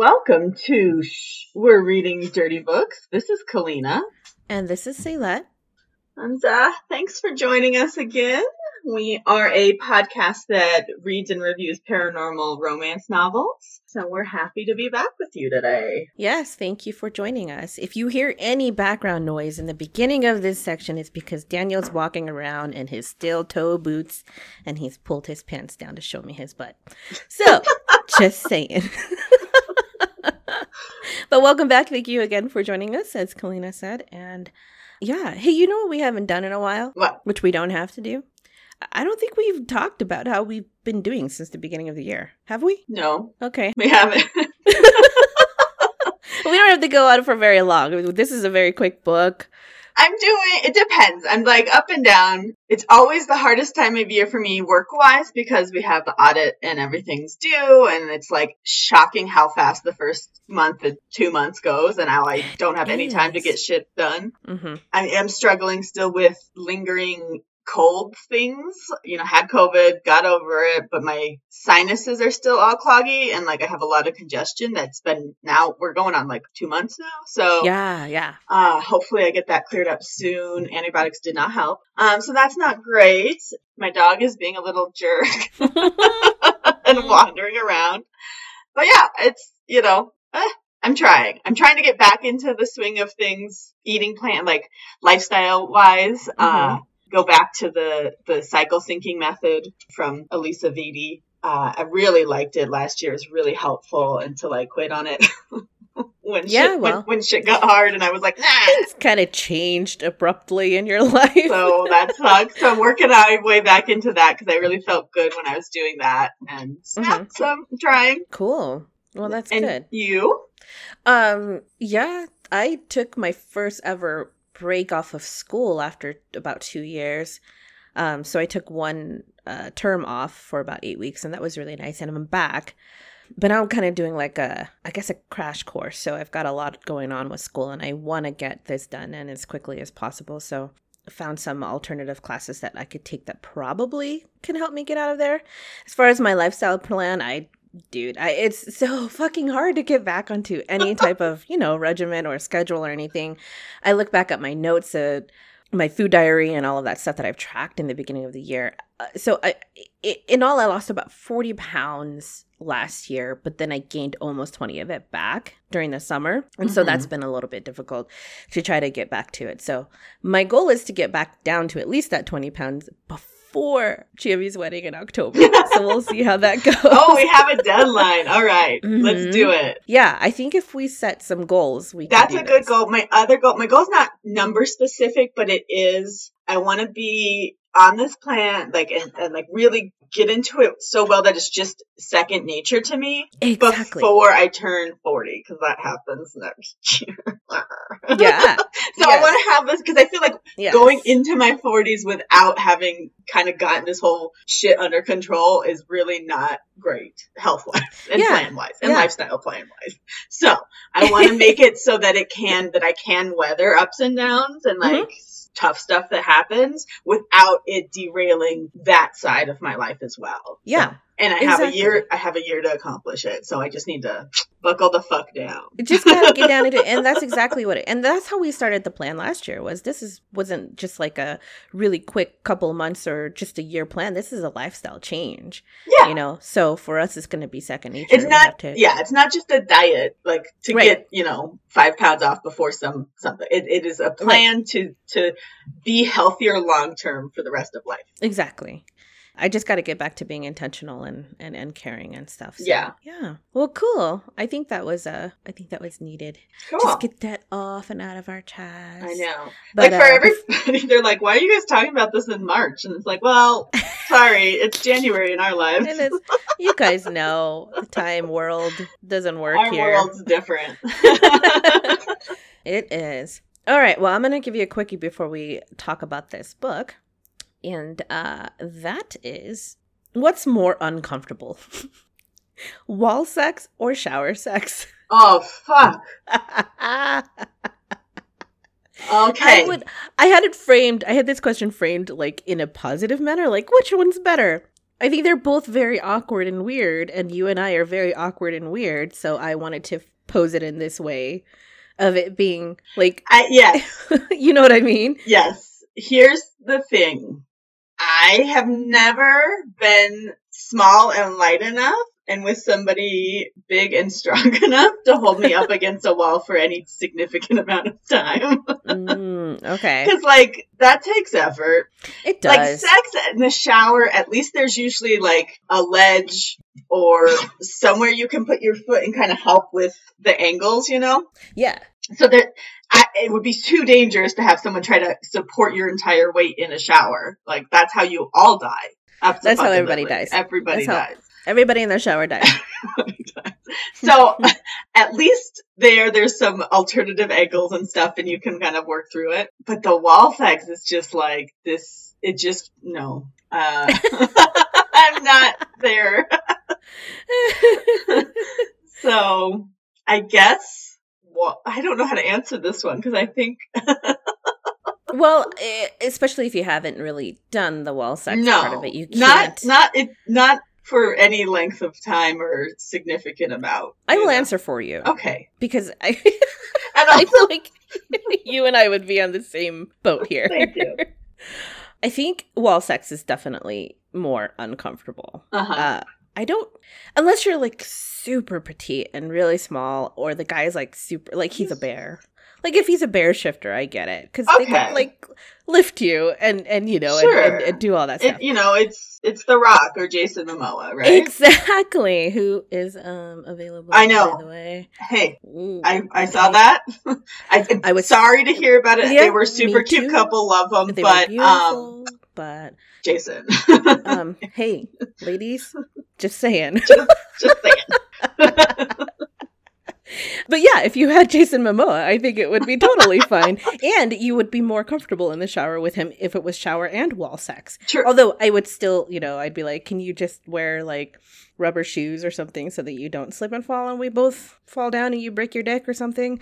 Welcome to Sh- We're Reading Dirty Books. This is Kalina. And this is Ceylette. And uh, thanks for joining us again. We are a podcast that reads and reviews paranormal romance novels. So we're happy to be back with you today. Yes, thank you for joining us. If you hear any background noise in the beginning of this section, it's because Daniel's walking around in his steel toe boots and he's pulled his pants down to show me his butt. So, just saying. but welcome back. Thank you again for joining us, as Kalina said. And yeah, hey, you know what we haven't done in a while? What? Which we don't have to do? I don't think we've talked about how we've been doing since the beginning of the year. Have we? No, Okay. we haven't. we don't have to go on for very long. This is a very quick book. I'm doing, it depends. I'm like up and down. It's always the hardest time of year for me work wise because we have the audit and everything's due. And it's like shocking how fast the first month and two months goes and how I don't have any time to get shit done. hmm I am struggling still with lingering cold things. You know, had COVID, got over it, but my sinuses are still all cloggy and like I have a lot of congestion that's been now we're going on like two months now. So Yeah, yeah. uh, hopefully I get that cleared up soon. Antibiotics did not help. Um, so that's not great. My dog is being a little jerk and wandering around. But yeah, it's, you know, eh, I'm trying. I'm trying to get back into the swing of things, eating plant, like lifestyle wise. Uh, go back to the, the cycle syncing method from Alisa Vitti. Uh, I really liked it last year. It was really helpful until I quit on it. when Yeah, shit, well. when, when shit got hard and I was like, nah. It's kind of changed abruptly in your life. So that sucks. So I'm working my way back into that because I really felt good when I was doing that. And so I'm trying. cool. Well, that's and good. you? Um, yeah, I took my first ever break off of school after about two years. Um, so I took one uh, term off for about eight weeks, and that was really nice. And I'm back, but now I'm kind of doing like a, I guess, a crash course. So I've got a lot going on with school, and I want to get this done and as quickly as possible. So I found some alternative classes that I could take that probably can help me get out of there. As far as my lifestyle plan, I dude I, it's so fucking hard to get back onto any type of you know regimen or schedule or anything. I look back at my notes uh, my food diary and all of that stuff that i've tracked in the beginning of the year. Uh, so I, i in all i lost about 40 pounds last year but then i gained almost 20 of it back during the summer. And so that's been a little bit difficult to try to get back to it. So my goal is to get back down to at least that 20 pounds before Chiavi's wedding in October. so we'll see how that goes. Oh, we have a deadline. All right, Mhm. let's do it. Yeah, I think if we set some goals, we That's a good this. goal. My other goal, my goal's not number specific, but it is I want to be on this plan, like, and, and like really get into it so well that it's just second nature to me Exactly. before I turn 40, because that happens next year. Yeah. So I want to have this because I feel like Yes. going into my 40s without having kind of gotten this whole shit under control is really not great health wise and Yeah. plan wise and Yeah. lifestyle plan wise. So I want to make it so that it can, that I can weather ups and downs and Mm-hmm. Tough stuff that happens without it derailing that side of my life as well. Yeah. So- and I have a year, I have a year to accomplish it. So I just need to buckle the fuck down. just gotta get down into it. And that's exactly what it and that's how we started the plan last year was this is wasn't just like a really quick couple months or just a year plan. This is a lifestyle change Yeah. you know? So for us it's going to be second nature. It's not to- yeah it's not just a diet like to Right. get you know five pounds off before some something. It, it is a plan to to be healthier long term for the rest of life. Exactly I just got to get back to being intentional and, and and caring and stuff. So, Yeah. yeah. Well, cool. I think that was uh, I think that was needed. cool Just get that off and out of our chest. i know But, like for uh, everybody they're like why are you guys talking about this in march and it's like well sorry it's january in our lives you guys know the time world doesn't work our here. world's different it is. All right. Well, I'm going to give you a quickie before we talk about this book. And uh, that is what's more uncomfortable? Wall sex or shower sex? oh fuck I okay would I had it framed I had this question framed like in a positive manner, like which one's better? I think they're both very awkward and weird, and you and I are very awkward and weird. So I wanted to pose it in this way, of it being like, I, yes, you know what I mean? yes. Here's the thing. I have never been small and light enough and with somebody big and strong enough to hold me up against a wall for any significant amount of time. Mm, okay, Because, like, that takes effort. it does. Like, sex in the shower, at least there's usually, like, a ledge or somewhere you can put your foot and kind of help with the angles, you know? yeah, So that I, it would be too dangerous to have someone try to support your entire weight in a shower. Like, that's how you all die. That's how everybody dies. Everybody That's dies. everybody in their shower dies. So at least there, there's some alternative angles and stuff, and you can kind of work through it. But the wall sex is just like this. It just no. Uh, I'm not there. So I guess. Well, I don't know how to answer this one because I think well, especially if you haven't really done the wall sex no, part of it, you can't. not it not for any length of time or significant amount. I will know? answer for you Okay, because I, and I feel like you and I would be on the same boat here. Thank you. I think wall sex is definitely more uncomfortable. uh-huh. Uh, I don't, unless you're like super petite and really small, or the guy's like super, like he's a bear. Like if he's a bear shifter, I get it because they can like lift you and and you know and, Sure. and, and do all that stuff. it, you know, it's it's The Rock or Jason Momoa, right? Exactly. Who is um available? I know. By the way, hey, Ooh. I, I saw that. I, I was- sorry to hear about it. Yeah, they were super cute too. couple, love them, they were but um, but Jason, um, hey, ladies, just saying. just saying. But yeah, if you had Jason Momoa, I think it would be totally fine, and you would be more comfortable in the shower with him if it was shower and wall sex. True. Although I would still, you know, I'd be like, can you just wear like rubber shoes or something so that you don't slip and fall and we both fall down and you break your dick or something?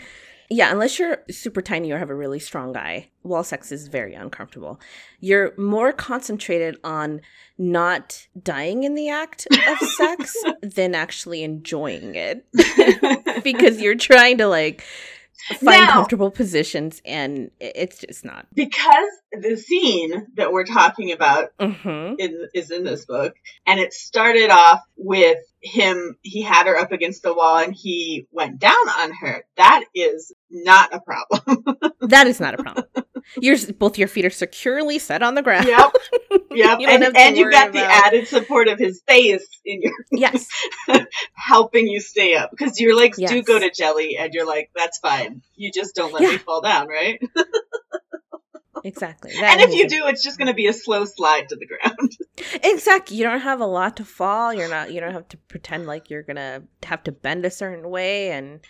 Yeah, unless you're super tiny or have a really strong guy, wall sex is very uncomfortable. You're more concentrated on not dying in the act of sex than actually enjoying it because you're trying to like find Now- comfortable positions and it's just not. because the scene that we're talking about hmm in, is in this book, and it started off with him. He had her up against the wall, and he went down on her. That is not a problem. That is not a problem. You're both your feet are securely set on the ground. yep, yep, you and and you worry got the added support of his face in your Yes. helping you stay up because your legs do go to jelly, and you're like, that's fine. You just don't let Yeah. me fall down, right? Exactly. and if you do, it's just going to be a slow slide to the ground. exactly, you don't have a lot to fall. You're not. You don't have to pretend like you're gonna have to bend a certain way, and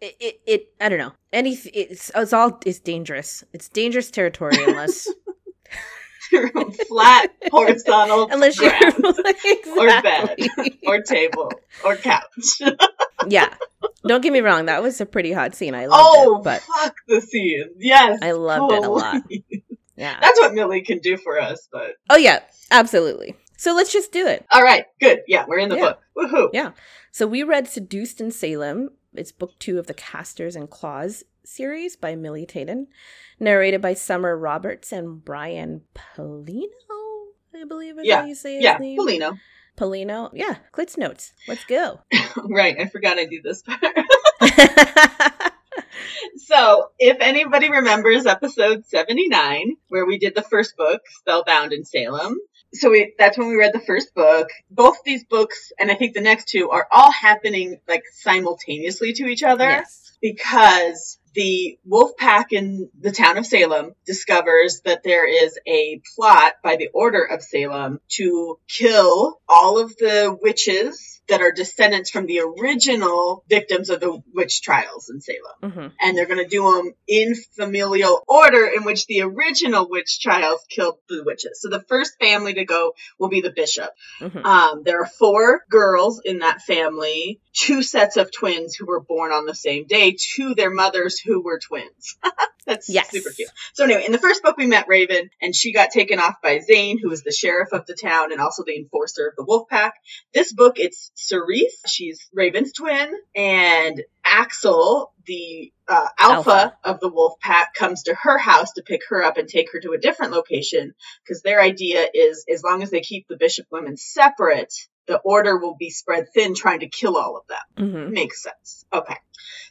it. it, it I don't know. Any. It's, it's all. It's dangerous. It's dangerous territory unless You're on flat horizontal unless you're ground. or bed. Or table or couch. yeah. Don't get me wrong. That was a pretty hot scene. I loved oh, it, but fuck the scene. Yes. I loved it a lot. yeah. That's what Milly can do for us, but Oh yeah. Absolutely. So let's just do it. all right, good. Yeah, we're in the Yeah. book. Woohoo. Yeah. So we read Seduced in Salem. It's book two of the Casters and Claws series by Milly Taiden, narrated by Summer Roberts and Brian Polino, I believe is Yeah. how you say his Yeah, name. Polino. Polino. Yeah. Clit's notes. Let's go. right, I forgot I do this part. So, if anybody remembers episode 79, where we did the first book, Spellbound in Salem, so we, that's when we read the first book. Both these books, and I think the next two, are all happening like simultaneously to each other yes. because the wolf pack in the town of Salem discovers that there is a plot by the Order of Salem to kill all of the witches that are descendants from the original victims of the witch trials in Salem hmm and they're going to do them in familial order in which the original witch trials killed the witches. So the first family to go will be the bishop. hmm Um, there are four girls in that family, two sets of twins who were born on the same day to their mothers who were twins. That's Yes. super cute. So anyway, in the first book we met Raven, and she got taken off by Zane, who is the sheriff of the town and also the enforcer of the wolf pack. This book, it's Cerise. She's Raven's twin, and Axel, the uh, alpha, Alpha. of the wolf pack, comes to her house to pick her up and take her to a different location because their idea is as long as they keep the bishop women separate, the order will be spread thin, trying to kill all of them. hmm Makes sense. Okay.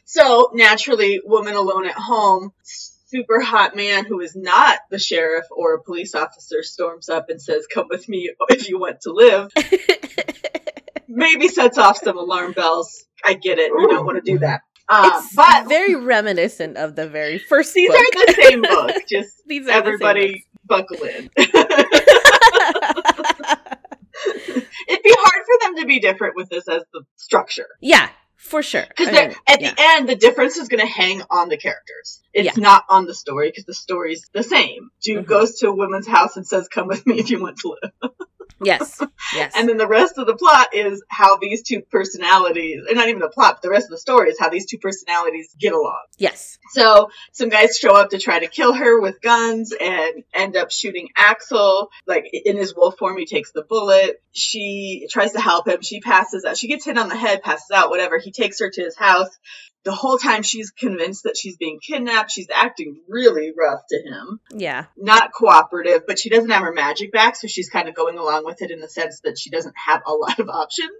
So naturally, woman alone at home, super hot man who is not the sheriff or a police officer storms up and says, Come with me if you want to live. Maybe sets off some alarm bells. I get it. You don't want to do that. It's but very reminiscent of the very first these book. are the same book. Just These are the same everybody buckle in. books. It'd be hard for them to be different with this as the structure. yeah, for sure. Because I mean, at yeah. the end, the difference is going to hang on the characters. It's Yeah. not on the story because the story's the same. Jude Mhm. goes to a woman's house and says, "Come with me if you want to live." yes, yes, And then the rest of the plot is how these two personalities, and not even the plot, but the rest of the story is how these two personalities get along. yes. So some guys show up to try to kill her with guns and end up shooting Axel. Like in his wolf form, he takes the bullet. She tries to help him. She passes out. She gets hit on the head, passes out, whatever. He takes her to his house. The whole time she's convinced that she's being kidnapped. She's acting really rough to him. Yeah, Not cooperative, but she doesn't have her magic back, so she's kind of going along with it in the sense that she doesn't have a lot of options.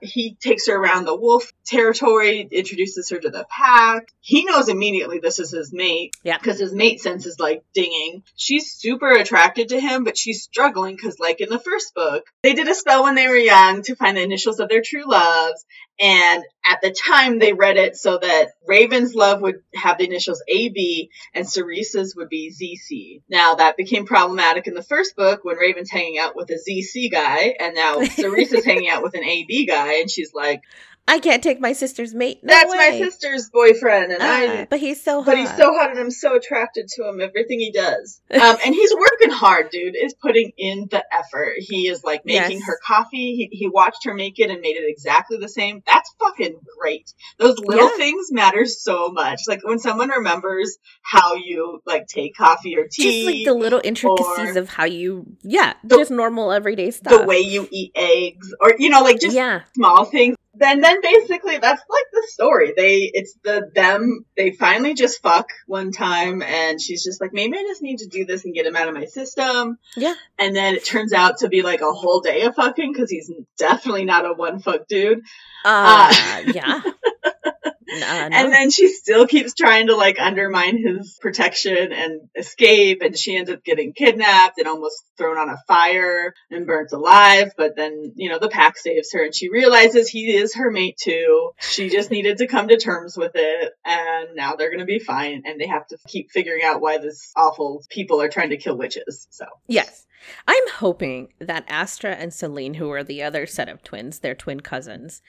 He takes her around the wolf territory, introduces her to the pack. He knows immediately this is his mate. Yeah. Because his mate sense is like dinging. She's super attracted to him, but she's struggling because, like in the first book, they did a spell when they were young to find the initials of their true loves. And at the time, they read it so that Raven's love would have the initials AB and Cerise's would be ZC. Now, that became problematic in the first book when Raven's hanging out with a ZC guy, and now Cerise's hanging out with an AB guy, and she's like, I can't take my sister's mate. No That's my sister's boyfriend, and I. Ah, but he's so hot. But he's so hot and I'm so attracted to him, everything he does. Um, and he's working hard, dude, is putting in the effort. He is like making Yes. her coffee. He, he watched her make it and made it exactly the same. That's fucking great. Those little Yeah. things matter so much. Like when someone remembers how you like take coffee or tea. just like the little intricacies of how you, yeah, the- just normal everyday stuff. the way you eat eggs or you know like just yeah, small things then then basically that's like the story they it's the them they finally just fuck one time and she's just like maybe i just need to do this and get him out of my system Yeah. and then it turns out to be like a whole day of fucking because he's definitely not a one fuck dude uh, yeah. Uh, no. and then she still keeps trying to like undermine his protection and escape and she ends up getting kidnapped and almost thrown on a fire and burnt alive but then you know the pack saves her and she realizes he is her mate too she just needed to come to terms with it and now they're gonna be fine and they have to keep figuring out why this awful people are trying to kill witches so Yes. I'm hoping that Astra and Celine, who are the other set of twins, their twin cousins,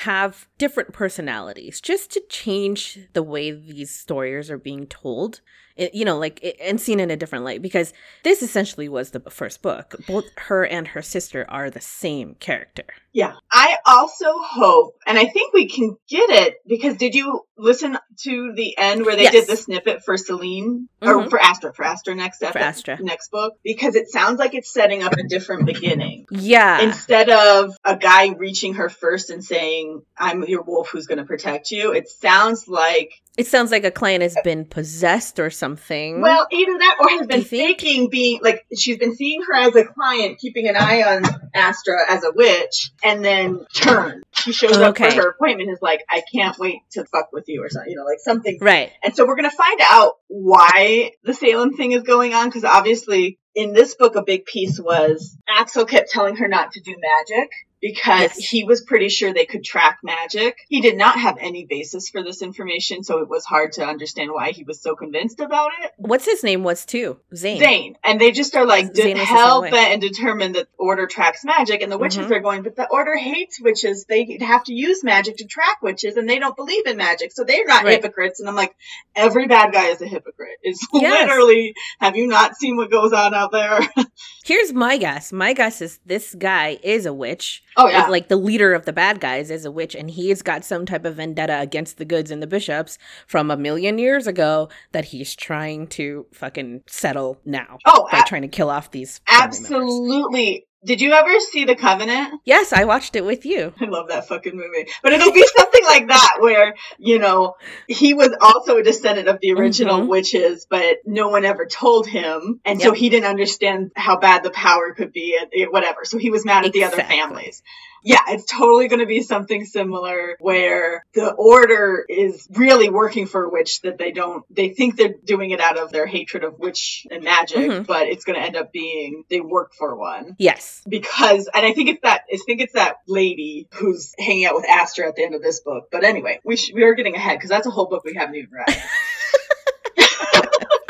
have different personalities just to change the way these stories are being told. It- you know, like, it- and seen in a different light because this essentially was the first book. Both her and her sister are the same character. Yeah. I also hope, and I think we can get it because did you listen to the end where they Yes. did the snippet for Celine or Mhm. for Astra for Astra next For Astra. next book because it sounds like it's setting up a different beginning. Yeah. Instead of a guy reaching her first and saying, "I'm your wolf who's going to protect you," it sounds like it sounds like a client has been possessed or something. well, either that or has been faking being like she's been seeing her as a client, keeping an eye on Astra as a witch, and then turn. She shows up for her appointment, and is like, "I can't wait to fuck with you," or something, you know, like something. right. And so we're gonna find out why the Salem thing is going on, because obviously in this book a big piece was Axel kept telling her not to do magic. Because Yes. he was pretty sure they could track magic. He did not have any basis for this information, so it was hard to understand why he was so convinced about it. What's his name was too? Zane. Zane. And they just are like de- Zane hell bent and determined that order tracks magic. And the witches Mhm. are going, but the order hates witches. They have to use magic to track witches and they don't believe in magic. So they're not Right. hypocrites. And I'm like, every bad guy is a hypocrite. It's Yes. literally, have you not seen what goes on out there? Here's my guess. My guess is this guy is a witch Oh yeah. Like, like the leader of the bad guys is a witch, and he's got some type of vendetta against the goods and the bishops from a million years ago that he's trying to fucking settle now oh, by a- trying to kill off these. absolutely. Did you ever see The Covenant? Yes, I watched it with you. I love that fucking movie. But it'll be something like that where, you know, he was also a descendant of the original Mhm. witches, but no one ever told him. And so he didn't understand how bad the power could be whatever. So he was mad at the other families. Yeah, it's totally going to be something similar where the order is really working for a witch that they don't, they think they're doing it out of their hatred of witch and magic, Mhm. but it's going to end up being they work for one Yes. because and I think it's that I think it's that lady who's hanging out with Astra at the end of this book. But anyway, we sh- we are getting ahead because that's a whole book we haven't even read.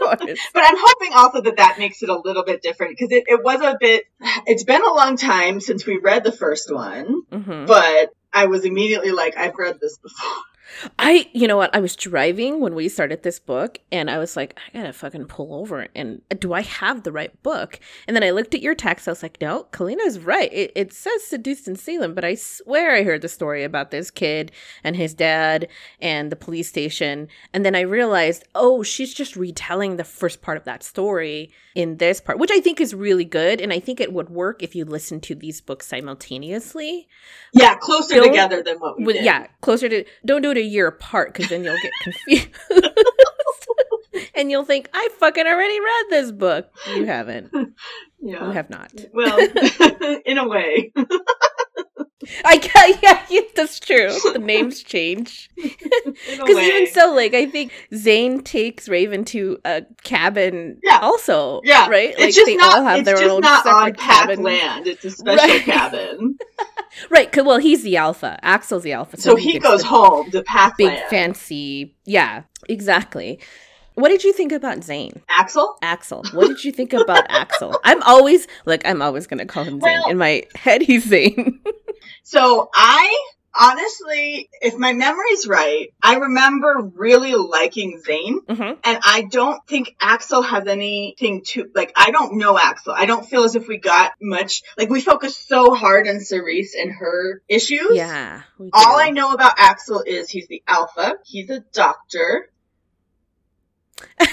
Course. but I'm hoping also that that makes it a little bit different because it, it was a bit. It's been a long time since we read the first one, hmm but I was immediately like, I've read this before. I, you know what? I was driving when we started this book, and I was like, I gotta fucking pull over. And do I have the right book? And then I looked at your text. I was like, no, Kalina's right. It, it says seduced in Salem, but I swear I heard the story about this kid and his dad and the police station. And then I realized, oh, she's just retelling the first part of that story in this part, which I think is really good. And I think it would work if you listen to these books simultaneously. Yeah, closer together than what we With, did. yeah, closer to don't do it a year apart because then you'll get confused. and you'll think, I fucking already read this book. You haven't. yeah. You have not. Well, in a way. I can yeah, yeah, that's true. The names change. Because even so, like I think Zane takes Raven to a cabin Yeah. also. Yeah, Right? it's like just they not. all have it's their own not on separate cabin. land. It's a special Right. cabin. Right, 'cause- well he's the alpha. Axel's the alpha. So he gets goes home to pack big land. fancy yeah, exactly. What did you think about Zane? Axel. Axel. What did you think about Axel? I'm always like I'm always gonna call him Zane. Well- In my head, he's Zane. So I honestly, if my memory's right, I remember really liking Zane. hmm And I don't think Axel has anything to like. I don't know Axel. I don't feel as if we got much. Like we focused so hard on Cerise and her issues. Yeah. All. I know about Axel is he's the alpha. He's a doctor.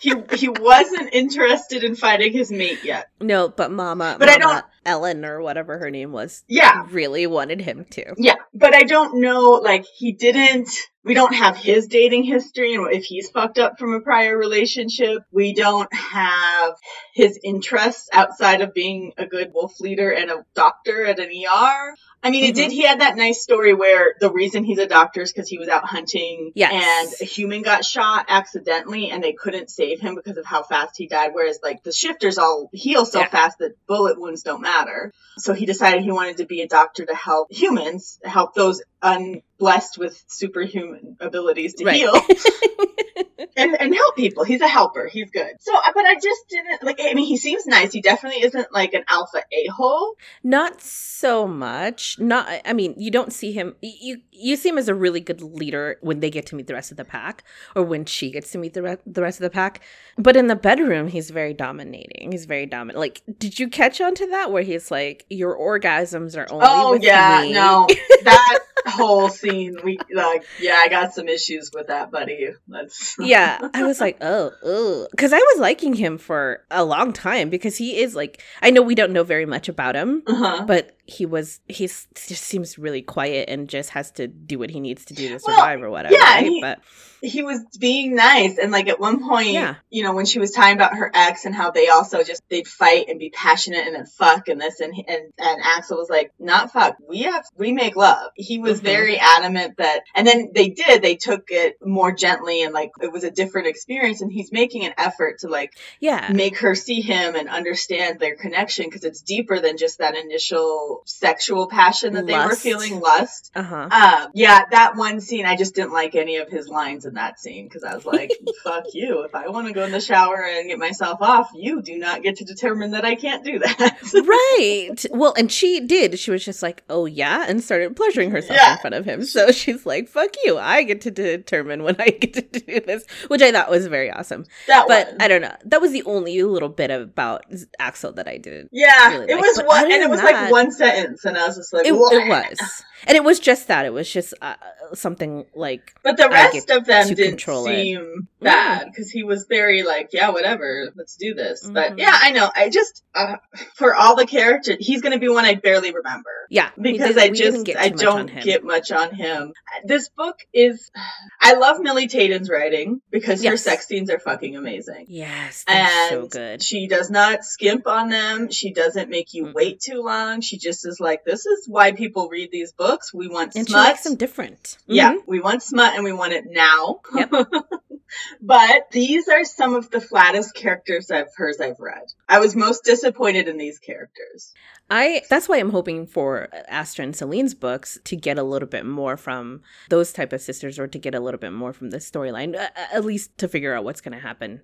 he he wasn't interested in fighting his mate yet. No, but Mama, But I don't- Ellen or whatever her name was, Yeah, really wanted him to. yeah, but I don't know. Like he didn't. We don't have his dating history and if he's fucked up from a prior relationship. We don't have his interests outside of being a good wolf leader and a doctor at an ER. I mean, it Mhm. did. He had that nice story where the reason he's a doctor is because he was out hunting Yes. and a human got shot accidentally and they couldn't save him because of how fast he died. Whereas, like, the shifters all heal so Yeah. fast that bullet wounds don't matter. So he decided he wanted to be a doctor to help humans, help those unblessed with superhuman abilities to Right. heal and, and help people. He's a helper. He's good. So, uh, but I just didn't like. I mean, he seems nice. He definitely isn't like an alpha a hole. Not so much. Not. I mean, you don't see him. You you see him as a really good leader when they get to meet the rest of the pack, or when she gets to meet the re- the rest of the pack. But in the bedroom, he's very dominating. He's very dominant. Like, did you catch on to that? Where he's like, "Your orgasms are only Oh with yeah, me." no, that whole scene. We like, yeah, I got some issues with that, buddy. That's yeah, I was like, oh, because I was liking him for a long time because he is like, I know we don't know very much about him, Uh-huh. but he was, he just seems really quiet and just has to do what he needs to do to Well, survive or whatever. yeah, right? he- but he was being nice and like at one point Yeah. you know when she was talking about her ex and how they also just they'd fight and be passionate and then fuck and this and and, and axel was like not fuck we have we make love he was Mhm. very adamant that and then they did they took it more gently and like it was a different experience and he's making an effort to like yeah, make her see him and understand their connection because it's deeper than just that initial sexual passion that they were feeling lust uh huh. um, yeah, that one scene, I just didn't like any of his lines in that scene because I was like, fuck you. If I want to go in the shower and get myself off, you do not get to determine that I can't do that. right. Well, and she did. She was just like, "Oh yeah," and started pleasuring herself Yeah. in front of him. So she's like, "Fuck you! I get to determine when I get to do this," which I thought was very awesome. that But one. I don't know. That was the only little bit about Axel that I did. yeah, really it like, was but one, and it was that- like one sentence, and I was just like, It, it was, and it was just that. It was just uh, something like But the rest of them didn't control it. seem bad because he was very like, yeah, whatever, let's do this. But Mhm. yeah, I know. I just uh, for all the characters, he's going to be one I barely remember yeah, because I just I too much on don't get much on him. This book is I love Milly Taiden's writing because her Yes. sex scenes are fucking amazing. Yes, And so good. she does not skimp on them. She doesn't make you Mm-mm. wait too long. She just is like, this is why people read these books. We want And she smut. makes them different. Yeah, Mhm. we want smut and we want it now. Yep. but these are some of the flattest characters of hers I've read. I was most disappointed in these characters. I that's why I'm hoping for Astra and Celine's books to get a little bit more from those type of sisters, or to get a little bit more from the storyline, uh, at least to figure out what's going to happen.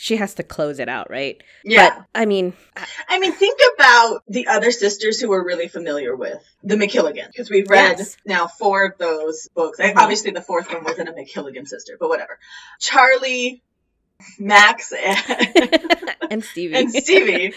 She has to close it out, right? Yeah. But I mean, I mean, think about the other sisters who we're really familiar with. The McKilligan. Because we've read Yes. now four of those books. Mhm. Obviously, the fourth one wasn't a McKilligan sister, but whatever. Charlie, Max, and, and Stevie. and Stevie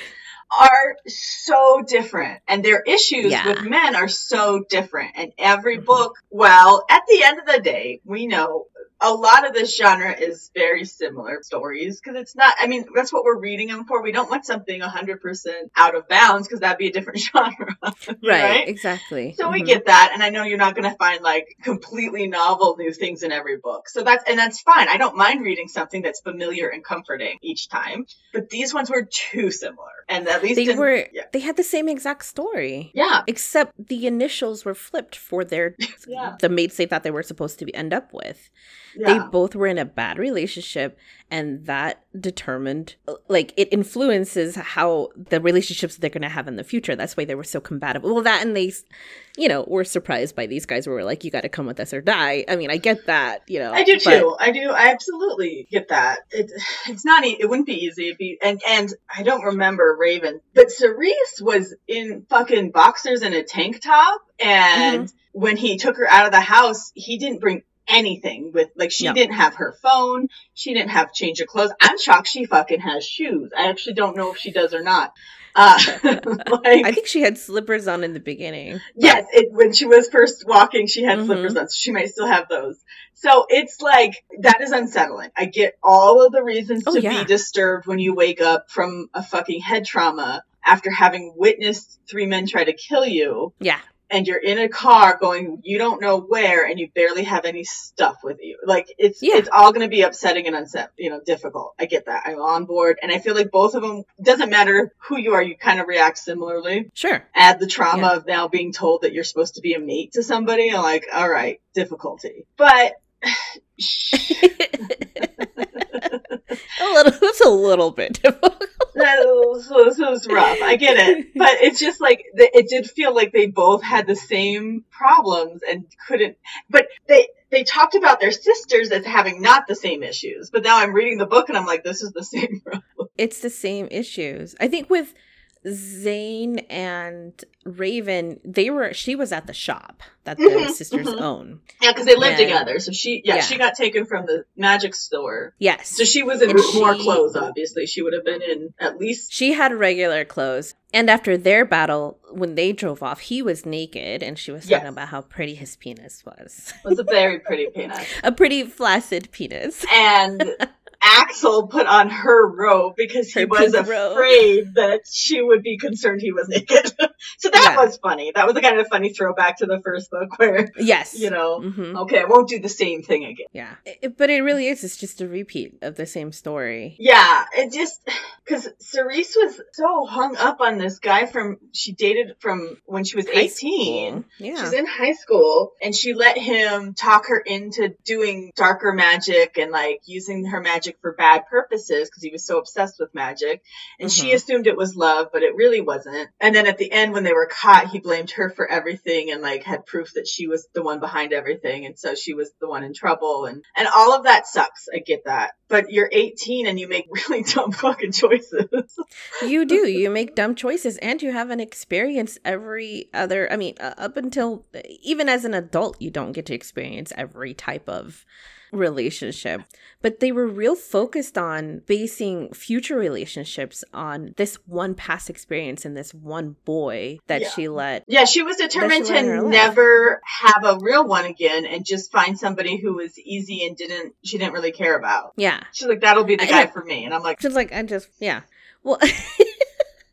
are so different and their issues Yeah. with men are so different and every Mhm. book well at the end of the day we know a lot of this genre is very similar stories because it's not i mean that's what we're reading them for we don't want something 100% out of bounds because that'd be a different genre right, right? exactly. so we Mhm. get that and i know you're not going to find like completely novel new things in every book so that's and that's fine i don't mind reading something that's familiar and comforting each time but these ones were too similar and at least they in- were yeah. they had the same exact story. yeah Except the initials were flipped for their Yeah. the mates they thought they were supposed to be, end up with. Yeah They both were in a bad relationship, and that determined, like, it influences how the relationships they're going to have in the future. That's why they were so compatible. Well, that and they, you know, were surprised by these guys who were like, you got to come with us or die. I mean, I get that, you know. I do but- too. I do. I absolutely get that. It, it's not. It wouldn't be easy. It'd be, and and I don't remember Raven, but Cerise was in fucking boxers and a tank top, and Mm-hmm. when he took her out of the house, he didn't bring anything with like she No. didn't have her phone she didn't have change of clothes i'm shocked she fucking has shoes i actually don't know if she does or not uh like I think she had slippers on in the beginning. Yes, it, when she was first walking, she had Mhm. slippers on, so she might still have those. So it's like that is unsettling. I get all of the reasons Oh, to yeah. be disturbed when you wake up from a fucking head trauma after having witnessed three men try to kill you, Yeah. And you're in a car going you don't know where, and you barely have any stuff with you. Like it's Yeah. it's all going to be upsetting and unset, you know, difficult. I get that. I'm on board, and I feel like both of them doesn't matter who you are, you kind of react similarly Sure. add the trauma Yeah. of now being told that you're supposed to be a mate to somebody. I'm like, all right, difficulty. But a little, that's a little bit difficult. that was, this was rough. I get it, but it's just like it did feel like they both had the same problems and couldn't. But they they talked about their sisters as having not the same issues. But now I'm reading the book and I'm like, this is the same problem. it's the same issues. I think with Zane and Raven, they were she was at the shop that the Mhm, sisters mhm. own. Yeah, because they lived And- together. So she, yeah, Yeah. she got taken from the magic store. Yes. So she was in And more she- clothes. Obviously, she would have been in at least she had regular clothes. And after their battle, when they drove off, he was naked and she was talking about how pretty his penis was. It was a very pretty penis. A pretty flaccid penis. And Axel put on her robe because he Her was pink robe. afraid that she would be concerned he was naked. so that Yeah. was funny. That was a kind of funny throwback to the first book where, Yes. you know, hmm okay, I won't do the same thing again. Yeah. It- but it really is. It's just a repeat of the same story. Yeah, it just because Cerise was so hung up on this guy from she dated from when she was High 18. school. Yeah. She's in high school and she let him talk her into doing darker magic and like using her magic for bad purposes because he was so obsessed with magic. And she Mhm. assumed it was love, but it really wasn't. And then at the end, when they were caught, he blamed her for everything and like had proof that she was the one behind everything. And so she was the one in trouble. And, and all of that sucks. I get that. But you're 18 and you make really dumb fucking choices. you do you make dumb choices and you haven't experienced every other i mean uh, up until even as an adult you don't get to experience every type of relationship, but they were real focused on basing future relationships on this one past experience and this one boy that Yeah. she let. Yeah, she was determined her to never have a real one again and just find somebody who was easy and didn't she didn't really care about. Yeah. She's like, that'll be the guy for me. And I'm like, She's like, I just, yeah. Well,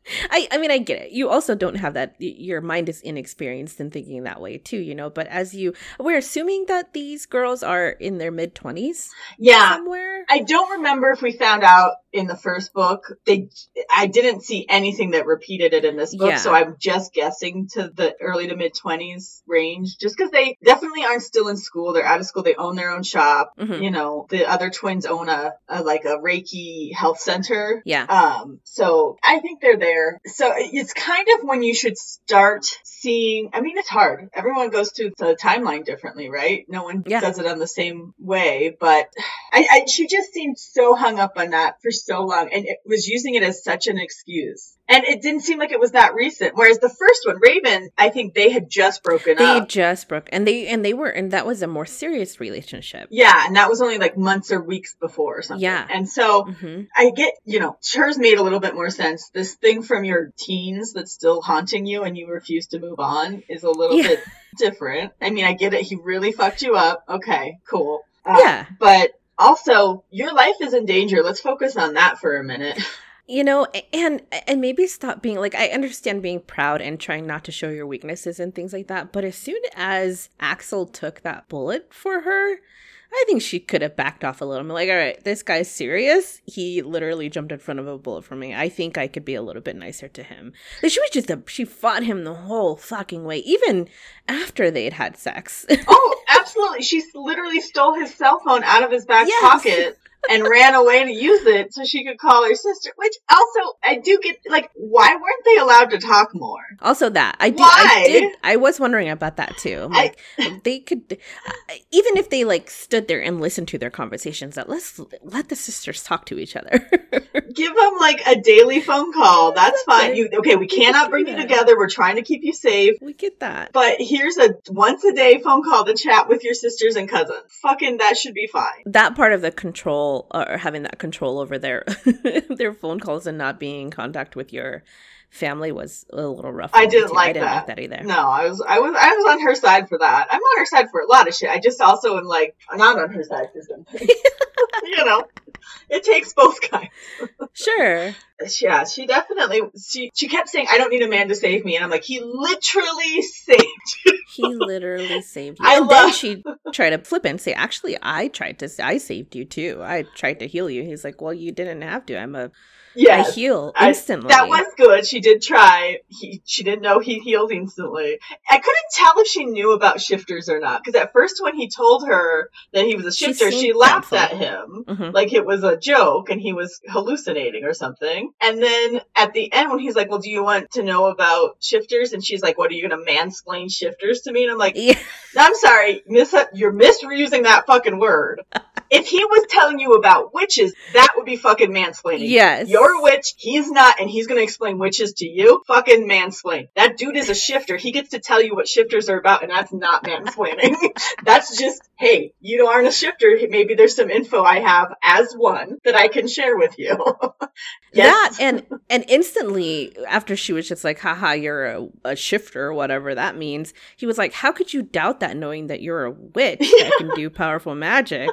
I, I mean, I get it. You also don't have that. Your mind is inexperienced in thinking that way too, you know. But as you, we're assuming that these girls are in their mid twenties yeah. somewhere. I don't remember if we found out in the first book. They, I didn't see anything that repeated it in this book, Yeah. so I'm just guessing to the early to mid twenties range. Just because they definitely aren't still in school, they're out of school, they own their own shop. Mhm. You know, the other twins own a, a like a Reiki health center. Yeah. Um, so I think they're there. So it's kind of when you should start seeing. I mean, it's hard. Everyone goes through the timeline differently, right? No one Yeah. does it on the same way. But I, I, she just seemed so hung up on that for so long, and it was using it as such an excuse. And it didn't seem like it was that recent. Whereas the first one, Raven, I think they had just broken They up. just broke, and they and they were, and that was a more serious relationship. Yeah, and that was only like months or weeks before or something. Yeah. And so hmm I get, you know, hers made a little bit more sense. This thing from your teens that's still haunting you and you refuse to move on is a little Yeah. bit different. I mean, I get it. He really fucked you up. Okay, cool. Uh, Yeah. But also, your life is in danger. Let's focus on that for a minute. You know, and and maybe stop being like I understand being proud and trying not to show your weaknesses and things like that, but as soon as Axel took that bullet for her, I think she could have backed off a little. I'm like, all right, this guy's serious. He literally jumped in front of a bullet for me. I think I could be a little bit nicer to him. Like she was just a, she fought him the whole fucking way, even after they'd had sex. oh, absolutely. She literally stole his cell phone out of his back Yes. pocket. And ran away to use it so she could call her sister. Which also, I do get like, why weren't they allowed to talk more? Also, that I did, Why? I did, I was wondering about that too. I'm I- like, they could, even if they like stood there and listened to their conversations, that let's let the sisters talk to each other. Give them like a daily phone call. That's fine. You okay? We cannot bring you together. We're trying to keep you safe. we get that. But here's a once a day phone call to chat with your sisters and cousins. Fucking that should be fine. That part of the control, or having that control over their their phone calls and not being in contact with your family, was a little rough. I didn't too. like I didn't that. like that either. No, I was I was I was on her side for that. I'm on her side for a lot of shit. I just also am like I'm not on her side for some things. you know, it takes both kinds. Sure. Yeah, she definitely she she kept saying I don't need a man to save me, and I'm like he literally saved He literally saved you. I and then love- she tried to flip and say, "Actually, I tried to. I saved you too. I tried to heal you." He's like, "Well, you didn't have to. I'm a. Yeah, I heal I- instantly." That was good. She did try. He, she didn't know he healed instantly. I couldn't tell if she knew about shifters or not. Because at first, when he told her that he was a shifter, she, seemed laughed at him Mhm. like it was a joke and he was hallucinating or something. And then at the end, when he's like, "Well, do you want to know about shifters?" and she's like, "What are you going to mansplain shifters to me?" and I'm like, Yeah. I'm sorry, mis- you're misusing that fucking word. if he was telling you about witches, that would be fucking mansplaining. Yes. You're a witch, he's not, and he's gonna explain witches to you. Fucking mansplain. That dude is a shifter. He gets to tell you what shifters are about, and that's not mansplaining. that's just, hey, you aren't a shifter. Maybe there's some info I have as one that I can share with you. That and and instantly after she was just like, haha, you're a, a shifter, or whatever that means, he was like, How could you doubt that knowing that you're a witch that can do powerful magic?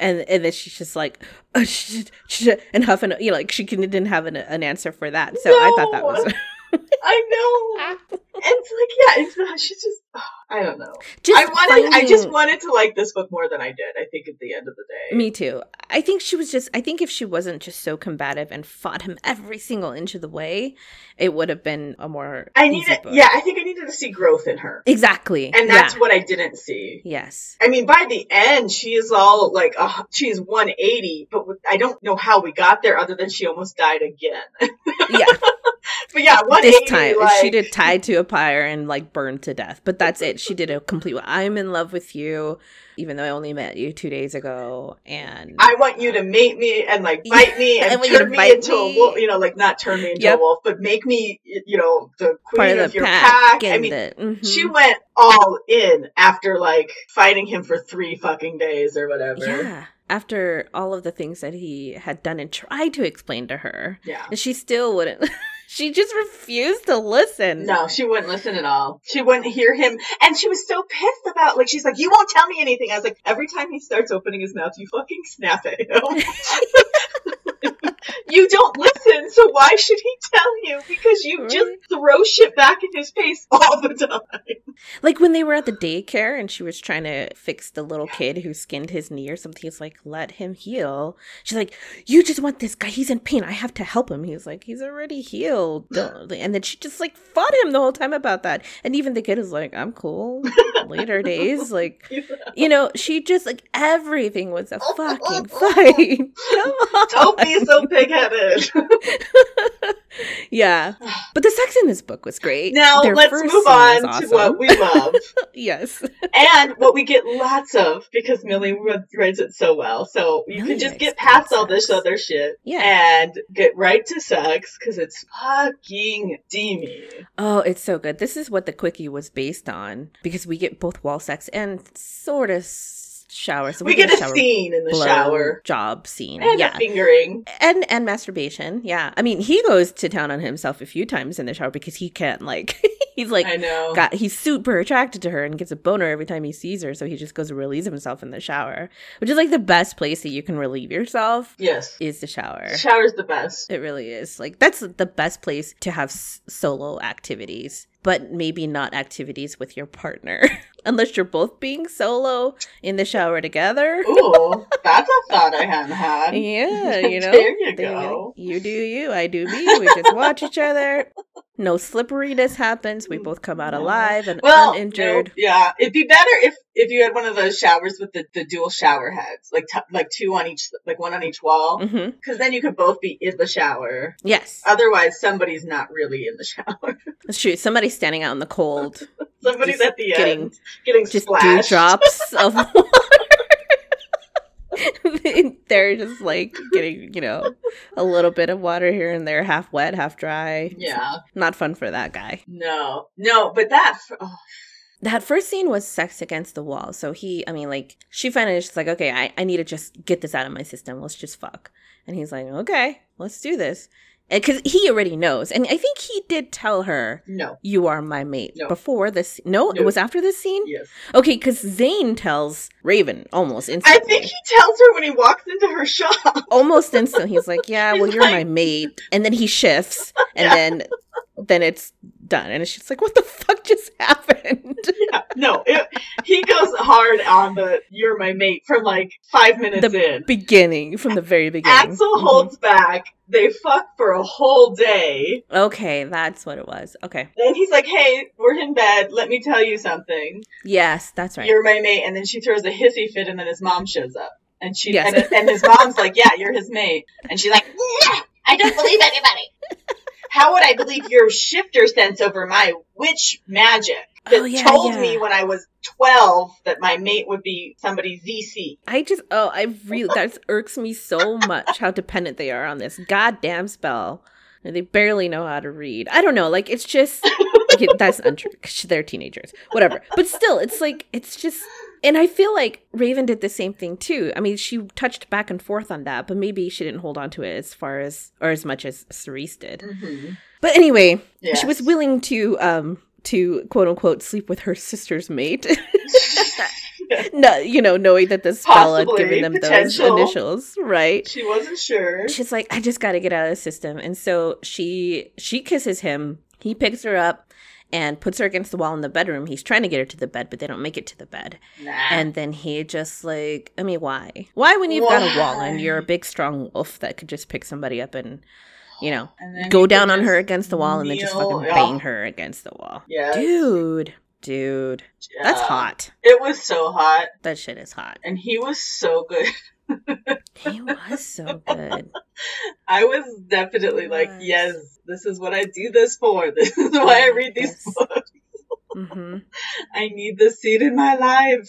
And and then she's just like, shit, shit, and huffing, you know, like she didn't have an, an answer for that. So I thought that was I know. And it's like, yeah, it's not, she's just, I don't know. just I wanted, I just wanted to like this book more than I did, I think, at the end of the day. Me too. I think she was just. I think if she wasn't just so combative and fought him every single inch of the way, it would have been a more. I needed, yeah, I think I needed to see growth in her. exactly. And that's yeah. what I didn't see. yes. I mean, by the end, she is all like, uh, she's 180, but with- I don't know how we got there other than she almost died again. Yeah. But yeah, this time like... she did tied to a pyre and like burned to death. But that's it. She did a complete. I'm in love with you even though I only met you two days ago, and I want you to mate me and like bite me and turn me into me. a wolf. You know, like not turn me into yep. a wolf, but make me, you know, the queen of, of your pack. pack. I mean, the, mm-hmm. she went all in after like fighting him for three fucking days or whatever. Yeah after all of the things that he had done and tried to explain to her. Yeah. And she still wouldn't. she just refused to listen. No, she wouldn't listen at all. She wouldn't hear him. And she was so pissed about, like, she's like, you won't tell me anything. I was like, every time he starts opening his mouth, you fucking snap at him. you don't listen, so why should he tell you? Because you just throw shit back in his face all the time. Like when they were at the daycare and she was trying to fix the little kid who skinned his knee or something. He's like, let him heal. She's like, you just want this guy. He's in pain. I have to help him. He's like, he's already healed. and then she just like fought him the whole time about that. And even the kid is like, I'm cool. Later days. Like, you know, she just like everything was a oh, oh, fucking oh, fight. Come on. Don't be so pigheaded. yeah. But the sex in this book was great. Now Their let's move on awesome. to what we love. yes. and what we get lots of because Milly writes it so well. So you Milly can just get past all this other shit yeah. and get right to sex because it's fucking steamy. Oh, it's so good. This is what the quickie was based on because we get both wall sex and sort of shower. So we, we get, get, a, scene in the shower job scene, and yeah, fingering and and masturbation. Yeah, I mean he goes to town on himself a few times in the shower because he can't like he's like I know got he's super attracted to her and gets a boner every time he sees her, so he just goes to release himself in the shower, which is like the best place that you can relieve yourself. Yes, is the shower. shower's the best. It really is. Like that's the best place to have s- solo activities but maybe not activities with your partner. Unless you're both being solo in the shower together. Ooh, that's a thought I hadn't had. Yeah, you know. there you go. You do you, I do me. We just watch each other. No slipperiness happens. We both come out alive and well, uninjured. Yeah, it'd be better if if you had one of those showers with the, the dual shower heads, like t- like two on each, like one on each wall, because mm-hmm. then you could both be in the shower. Yes. Otherwise, somebody's not really in the shower. That's true. Somebody's standing out in the cold. Somebody's at the getting, end, getting just splashed. drops of water. They're just like getting, you know, a little bit of water here and there, half wet, half dry. Yeah. Not fun for that guy. No, no, but that. Oh. That first scene was sex against the wall. So he, I mean, like, she finally just like, okay, I, I need to just get this out of my system. Let's just fuck. And he's like, okay, let's do this because he already knows. And i think he did tell her no. You are my mate. No. before this no, no, it was after this scene? Yes. Okay because zane tells raven almost instantly. i think he tells her when he walks into her shop. Almost instantly. He's like yeah well you're like... my mate. And then he shifts and yeah. then then it's done and she's like what the fuck just happened yeah, no it, he goes hard on the you're my mate from like five minutes the in beginning from the very beginning axel mm-hmm. holds back they fuck for a whole day. Okay, that's what it was. Okay. Then he's like, "Hey, we're in bed. Let me tell you something." Yes, that's right. You're my mate. And then she throws a hissy fit, and then his mom shows up, and she yes. and, and his mom's like, "Yeah, you're his mate," and she's like, "I don't believe anybody." How would I believe your shifter sense over my witch magic? that oh, yeah, told yeah. me when I was 12 that my mate would be somebody's ZC. I just, oh, I really, that irks me so much how dependent they are on this goddamn spell. They barely know how to read. I don't know. Like, it's just, that's untrue. They're teenagers. Whatever. But still, it's like, it's just, and I feel like Raven did the same thing too. I mean, she touched back and forth on that, but maybe she didn't hold on to it as far as, or as much as Cerise did. Mm-hmm. But anyway, yes. she was willing to um to quote unquote sleep with her sister's mate. no, you know, knowing that the spell had given them potential. those initials, right? She wasn't sure. She's like, I just got to get out of the system, and so she she kisses him. He picks her up and puts her against the wall in the bedroom. He's trying to get her to the bed, but they don't make it to the bed. Nah. And then he just like, I mean, why? Why when you've why? got a wall and you're a big strong wolf that could just pick somebody up and you know, go down on her against the wall and then just fucking bang her against the wall. Yeah. Dude. Dude. Yeah. That's hot. It was so hot. That shit is hot. And he was so good. he was so good. I was definitely like, was. yes, this is what I do this for. This is why I read these Yes. books. hmm I need this seed in my life.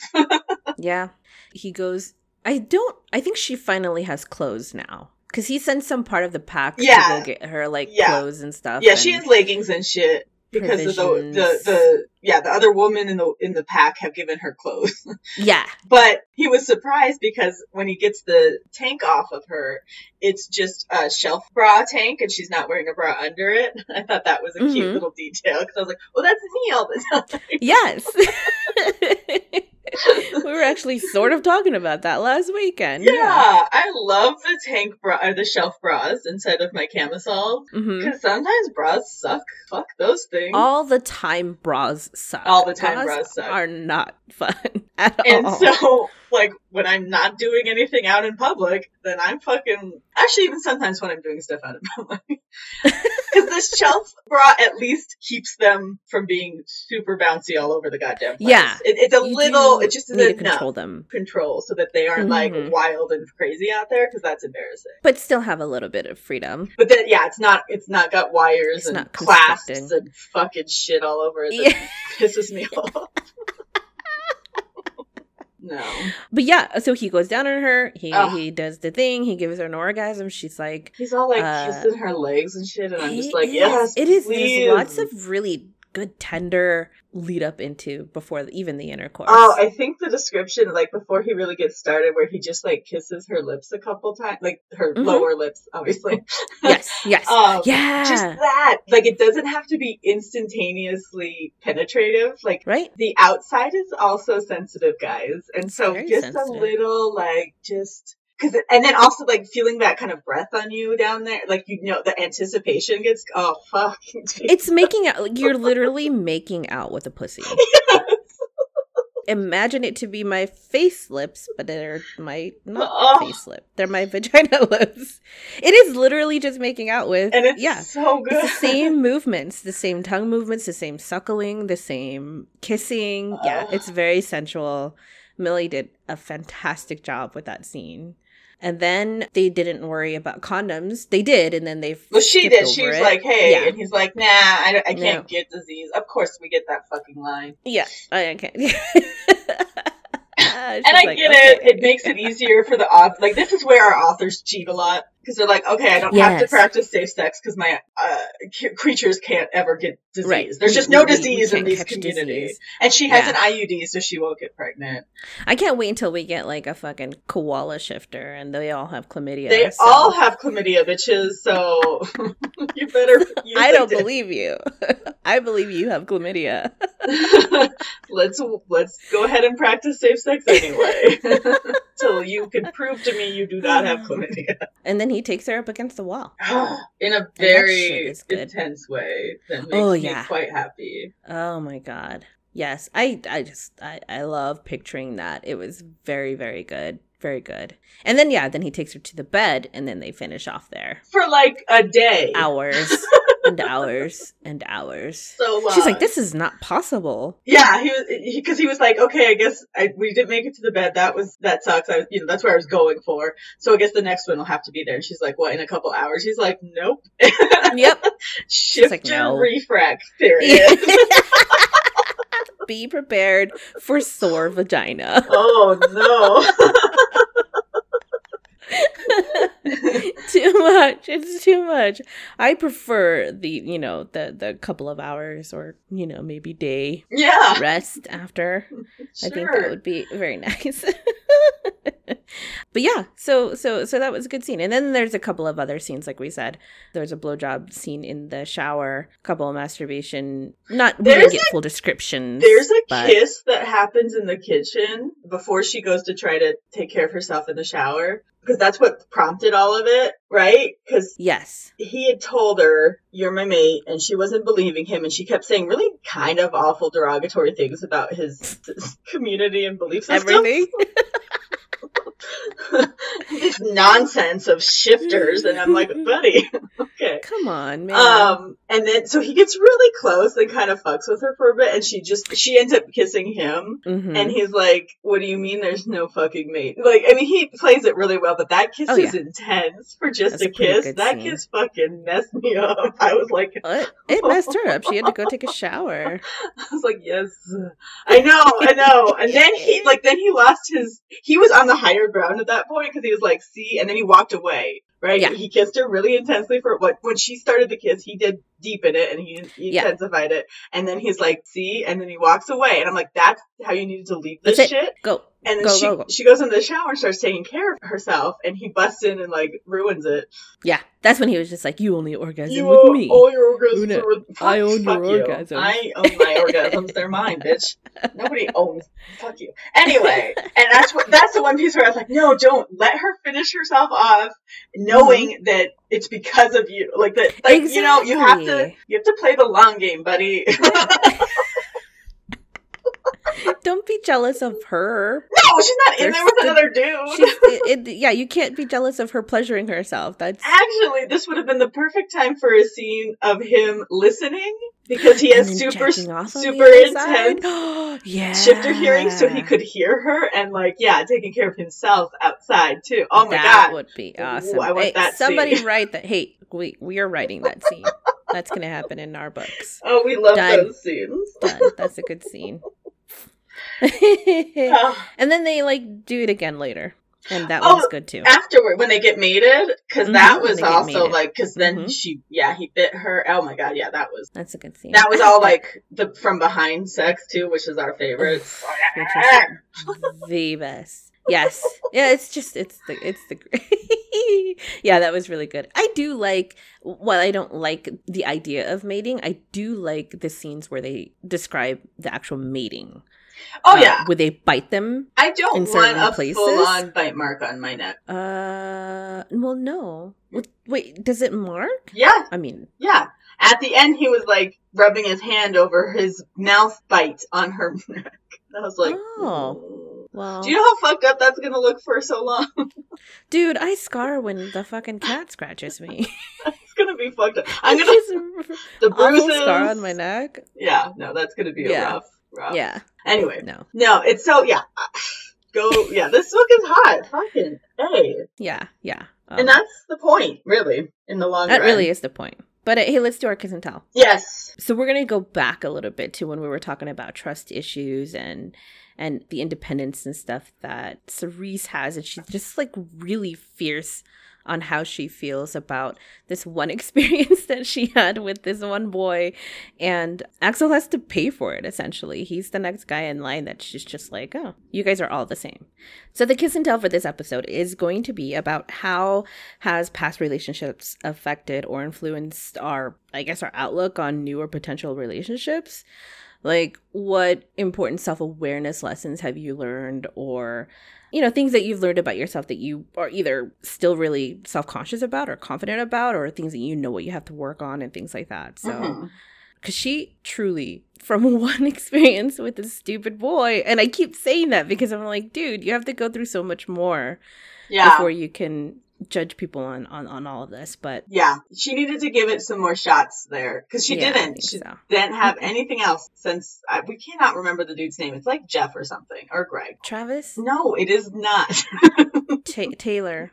Yeah. He goes, I don't, I think she finally has clothes now. Because he sends some part of the pack Yeah. to go get her, like, Yeah. clothes and stuff. yeah, she has leggings and shit because of the, the the yeah the other woman in the in the pack have given her clothes. Yeah. But he was surprised because when he gets the tank off of her, it's just a shelf bra tank and she's not wearing a bra under it. I thought that was a cute Mhm. little detail because I was like, well, that's me all the time. Yes. we were actually sort of talking about that last weekend. Yeah, I love the tank bra or the shelf bras inside of my camisole because mm-hmm. sometimes bras suck. Fuck those things. All the time bras suck. All the time bras suck. are not fun at and all. so, like, when I'm not doing anything out in public, then I'm fucking. Actually, even sometimes when I'm doing stuff out in public. Because this shelf bra at least keeps them from being super bouncy all over the goddamn place. Yeah. It, it's a You little. It just is enough control them, control so that they aren't Mhm. like wild and crazy out there because that's embarrassing. but still have a little bit of freedom. But then, yeah, it's not. It's not got wires It's and not clasps and fucking shit all over it. Yeah. Pisses me off. No. But yeah, so he goes down on her. He Ugh. he does the thing. He gives her an orgasm. She's like, He's all like Uh, kissing her legs and shit, and I'm just like, is- yes, it is. please. There's lots of really good tender lead up into before the, even the intercourse. Oh, I think the description, like before he really gets started, where he just like kisses her lips a couple times, like her Mhm. lower lips, obviously. yes, yes, um, yeah, Just that, like, it doesn't have to be instantaneously penetrative. Like, right. the outside is also sensitive, guys, and It's so just sensitive. a little, like, just. Cause, and then also like feeling that kind of breath on you down there, like you know, the anticipation gets, oh fuck. It's making out. Like, you're literally making out with a pussy. Imagine it to be my face lips, but they're my not Oh. face lip. They're my vagina lips. It is literally just making out with. and it's yeah. so good. It's the same movements, the same tongue movements, the same suckling, the same kissing. Yeah, it's very sensual. Milly did a fantastic job with that scene. And then they didn't worry about condoms. They did, and then they Well, she did. She was it. like, "Hey," Yeah. and he's like, "Nah, I, don't- I can't No. get disease." Of course, we get that fucking line, Yeah, oh, I okay. and I get it. It makes it easier for the author. Like, this is where our authors cheat a lot because they're like, "Okay, I don't have to practice safe sex because my uh, c- creatures can't ever get disease. Right. There's just no we- we disease in these communities." disease. And she has Yeah. an IUD, so she won't get pregnant. I can't wait until we get like a fucking koala shifter, and they all have chlamydia. They so- all have chlamydia, bitches. So you better. Use I don't believe you. I believe you have chlamydia. let's let's go ahead and practice safe sex anyway. Till you can prove to me you do not have chlamydia. And then he takes her up against the wall. In a very intense way that makes Oh, me yeah. quite happy. Oh my god. Yes, I I just I I love picturing that. It was very very good. Very good. And then yeah, then he takes her to the bed and then they finish off there. For like a day. Hours and hours and hours. So long. She's like uh, this is not possible. Yeah, he was because he, was like, okay, I guess I, we didn't make it to the bed. That was that sucks. I, you know, that's where I was going for. So I guess the next one will have to be there. And she's like, what? In a couple hours? He's like, nope. Yep. Shifter like, no. refrac. Period. Be prepared for sore vagina. oh no. too much. It's too much. I prefer the, you know, the the couple of hours or, you know, maybe day yeah. rest after. I think that would be very nice. but yeah, so so so that was a good scene. And then there's a couple of other scenes, like we said. There's a blowjob scene in the shower, a couple of masturbation. Not we didn't get full descriptions. There's a but- kiss that happens in the kitchen before she goes to try to take care of herself in the shower. Because that's what prompted all of it, right? Because Yes. he had told her, You're my mate, and she wasn't believing him, and she kept saying really kind of awful derogatory things about his, his community and belief system. Everything. this nonsense of shifters, and I'm like, buddy, okay. Come on, man. Um, and then so he gets really close and kind of fucks with her for a bit, and she just she ends up kissing him, Mhm. and he's like, "What do you mean? There's no fucking mate?" Like, I mean, he plays it really well, but that kiss Oh, is yeah. intense for just That's a a kiss. good That scene. kiss fucking messed me up. I was like, What? It messed her up. She had to go take a shower. I was like, yes, I know, I know. And then he, like, then he lost his, he was on the higher ground at that point because he was like, see, and then he walked away, right? Yeah. He kissed her really intensely for what, when she started the kiss, he did deepen it and he, he Yeah. intensified it. And then he's like, see, and then he walks away. And I'm like, that's how you needed to leave this shit. Go. And then Go, she, go, go. she goes in the shower and starts taking care of herself and he busts in and like ruins it. Yeah, that's when he was just like, "You only orgasm You with me." all your orgasms Una, are with fuck, I own your you. orgasms. I own my orgasms. They're mine, bitch. Nobody owns. Fuck you. Anyway, and that's what that's the one piece where I was like, no, don't let her finish herself off, knowing Mm-hmm. that it's because of you. Like that, like you know, you have to you have to play the long game, buddy. Don't be jealous of her. no, she's not in there with the- another dude. It, it- yeah, you can't be jealous of her pleasuring herself. That's Actually, this would have been the perfect time for a scene of him listening because he has super jacking off on the super intense yeah, shifter hearing so he could hear her and like yeah taking care of himself outside too oh my god. that god would be Ooh, awesome. I want Hey, that somebody scene. write that. Hey, we we are writing that scene. That's gonna happen in our books. oh we love Done. those scenes Done. That's a good scene. Oh, and then they like do it again later, and that Oh, one's good too. afterward when they get mated because Mhm, that was also like because then Mhm. she yeah he bit her oh my god yeah that was That's a good scene. that was all like the from behind sex too which is our favorite Which is the best. Yes. Yeah, it's just it's the it's the Yeah, that was really good. I do like while I don't like the idea of mating, I do like the scenes where they describe the actual mating. Oh Uh, yeah Would they bite them. I don't in want a places. full on bite mark on my neck Uh well no. Wait, does it mark? yeah I mean, Yeah. At the end, he was like rubbing his hand over his mouth bite on her neck. I was like, Oh. Well, do you know how fucked up that's gonna look for so long? dude, I scar when the fucking cat scratches me. it's gonna be fucked up. I'm gonna the bruises. scar on my neck. Yeah, no, that's gonna be a Yeah. rough, rough. Yeah. Anyway, No. no, it's so yeah. Go, yeah. This book is hot, fucking hey, Yeah. Yeah. Um, and that's the point, really, in the long that run. That really is the point. But uh, hey, let's do our kiss and tell. Yes. So we're gonna go back a little bit to when we were talking about trust issues and and the independence and stuff that Cerise has, and she's just like really fierce on how she feels about this one experience that she had with this one boy and Axel has to pay for it essentially. He's the next guy in line that she's just like, "Oh, you guys are all the same." So the kiss and tell for this episode is going to be about how has past relationships affected or influenced our I guess our outlook on new or potential relationships? Like what important self-awareness lessons have you learned or you know, things that you've learned about yourself that you are either still really self-conscious about or confident about or things that you know what you have to work on and things like that. So Mhm. because she truly from one experience with this stupid boy and i keep saying that because i'm like dude you have to go through so much more Yeah. before you can judge people on on, on all of this but Yeah, she needed to give it some more shots there because she Yeah, didn't. She so. didn't have anything else since I, we cannot remember the dude's name. It's like Jeff or something or Greg. travis No, it is not. Ta- taylor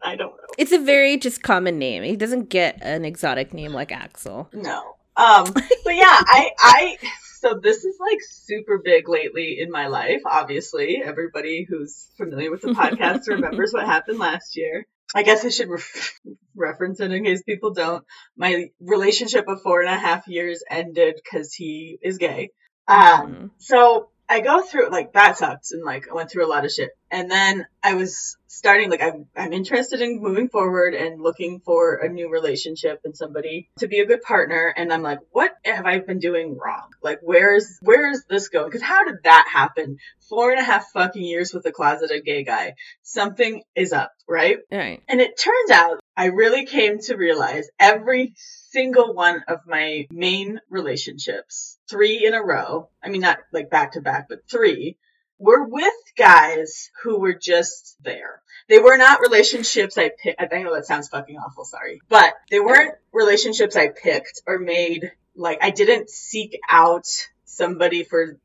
I don't know. it's a very just common name he doesn't get an exotic name like axel. No. Um, but yeah, I, I. So this is like super big lately in my life. Obviously, everybody who's familiar with the podcast remembers what happened last year. I guess I should ref- reference it in case people don't. My relationship of four and a half years ended because he is gay. Um, Mhm. so I go through like that sucks and like I went through a lot of shit. And then I was starting like I'm I'm interested in moving forward and looking for a new relationship and somebody to be a good partner and I'm like what have I been doing wrong? Like where's where's this going? Cuz how did that happen? Four and a half fucking years with a closeted gay guy. Something is up, right? right And it turns out I really came to realize every single one of my main relationships, three in a row, I mean, not like back to back, but three, were with guys who were just there. They were not relationships I picked. I know that sounds fucking awful, sorry. But they weren't relationships I picked or made. Like, I didn't seek out somebody for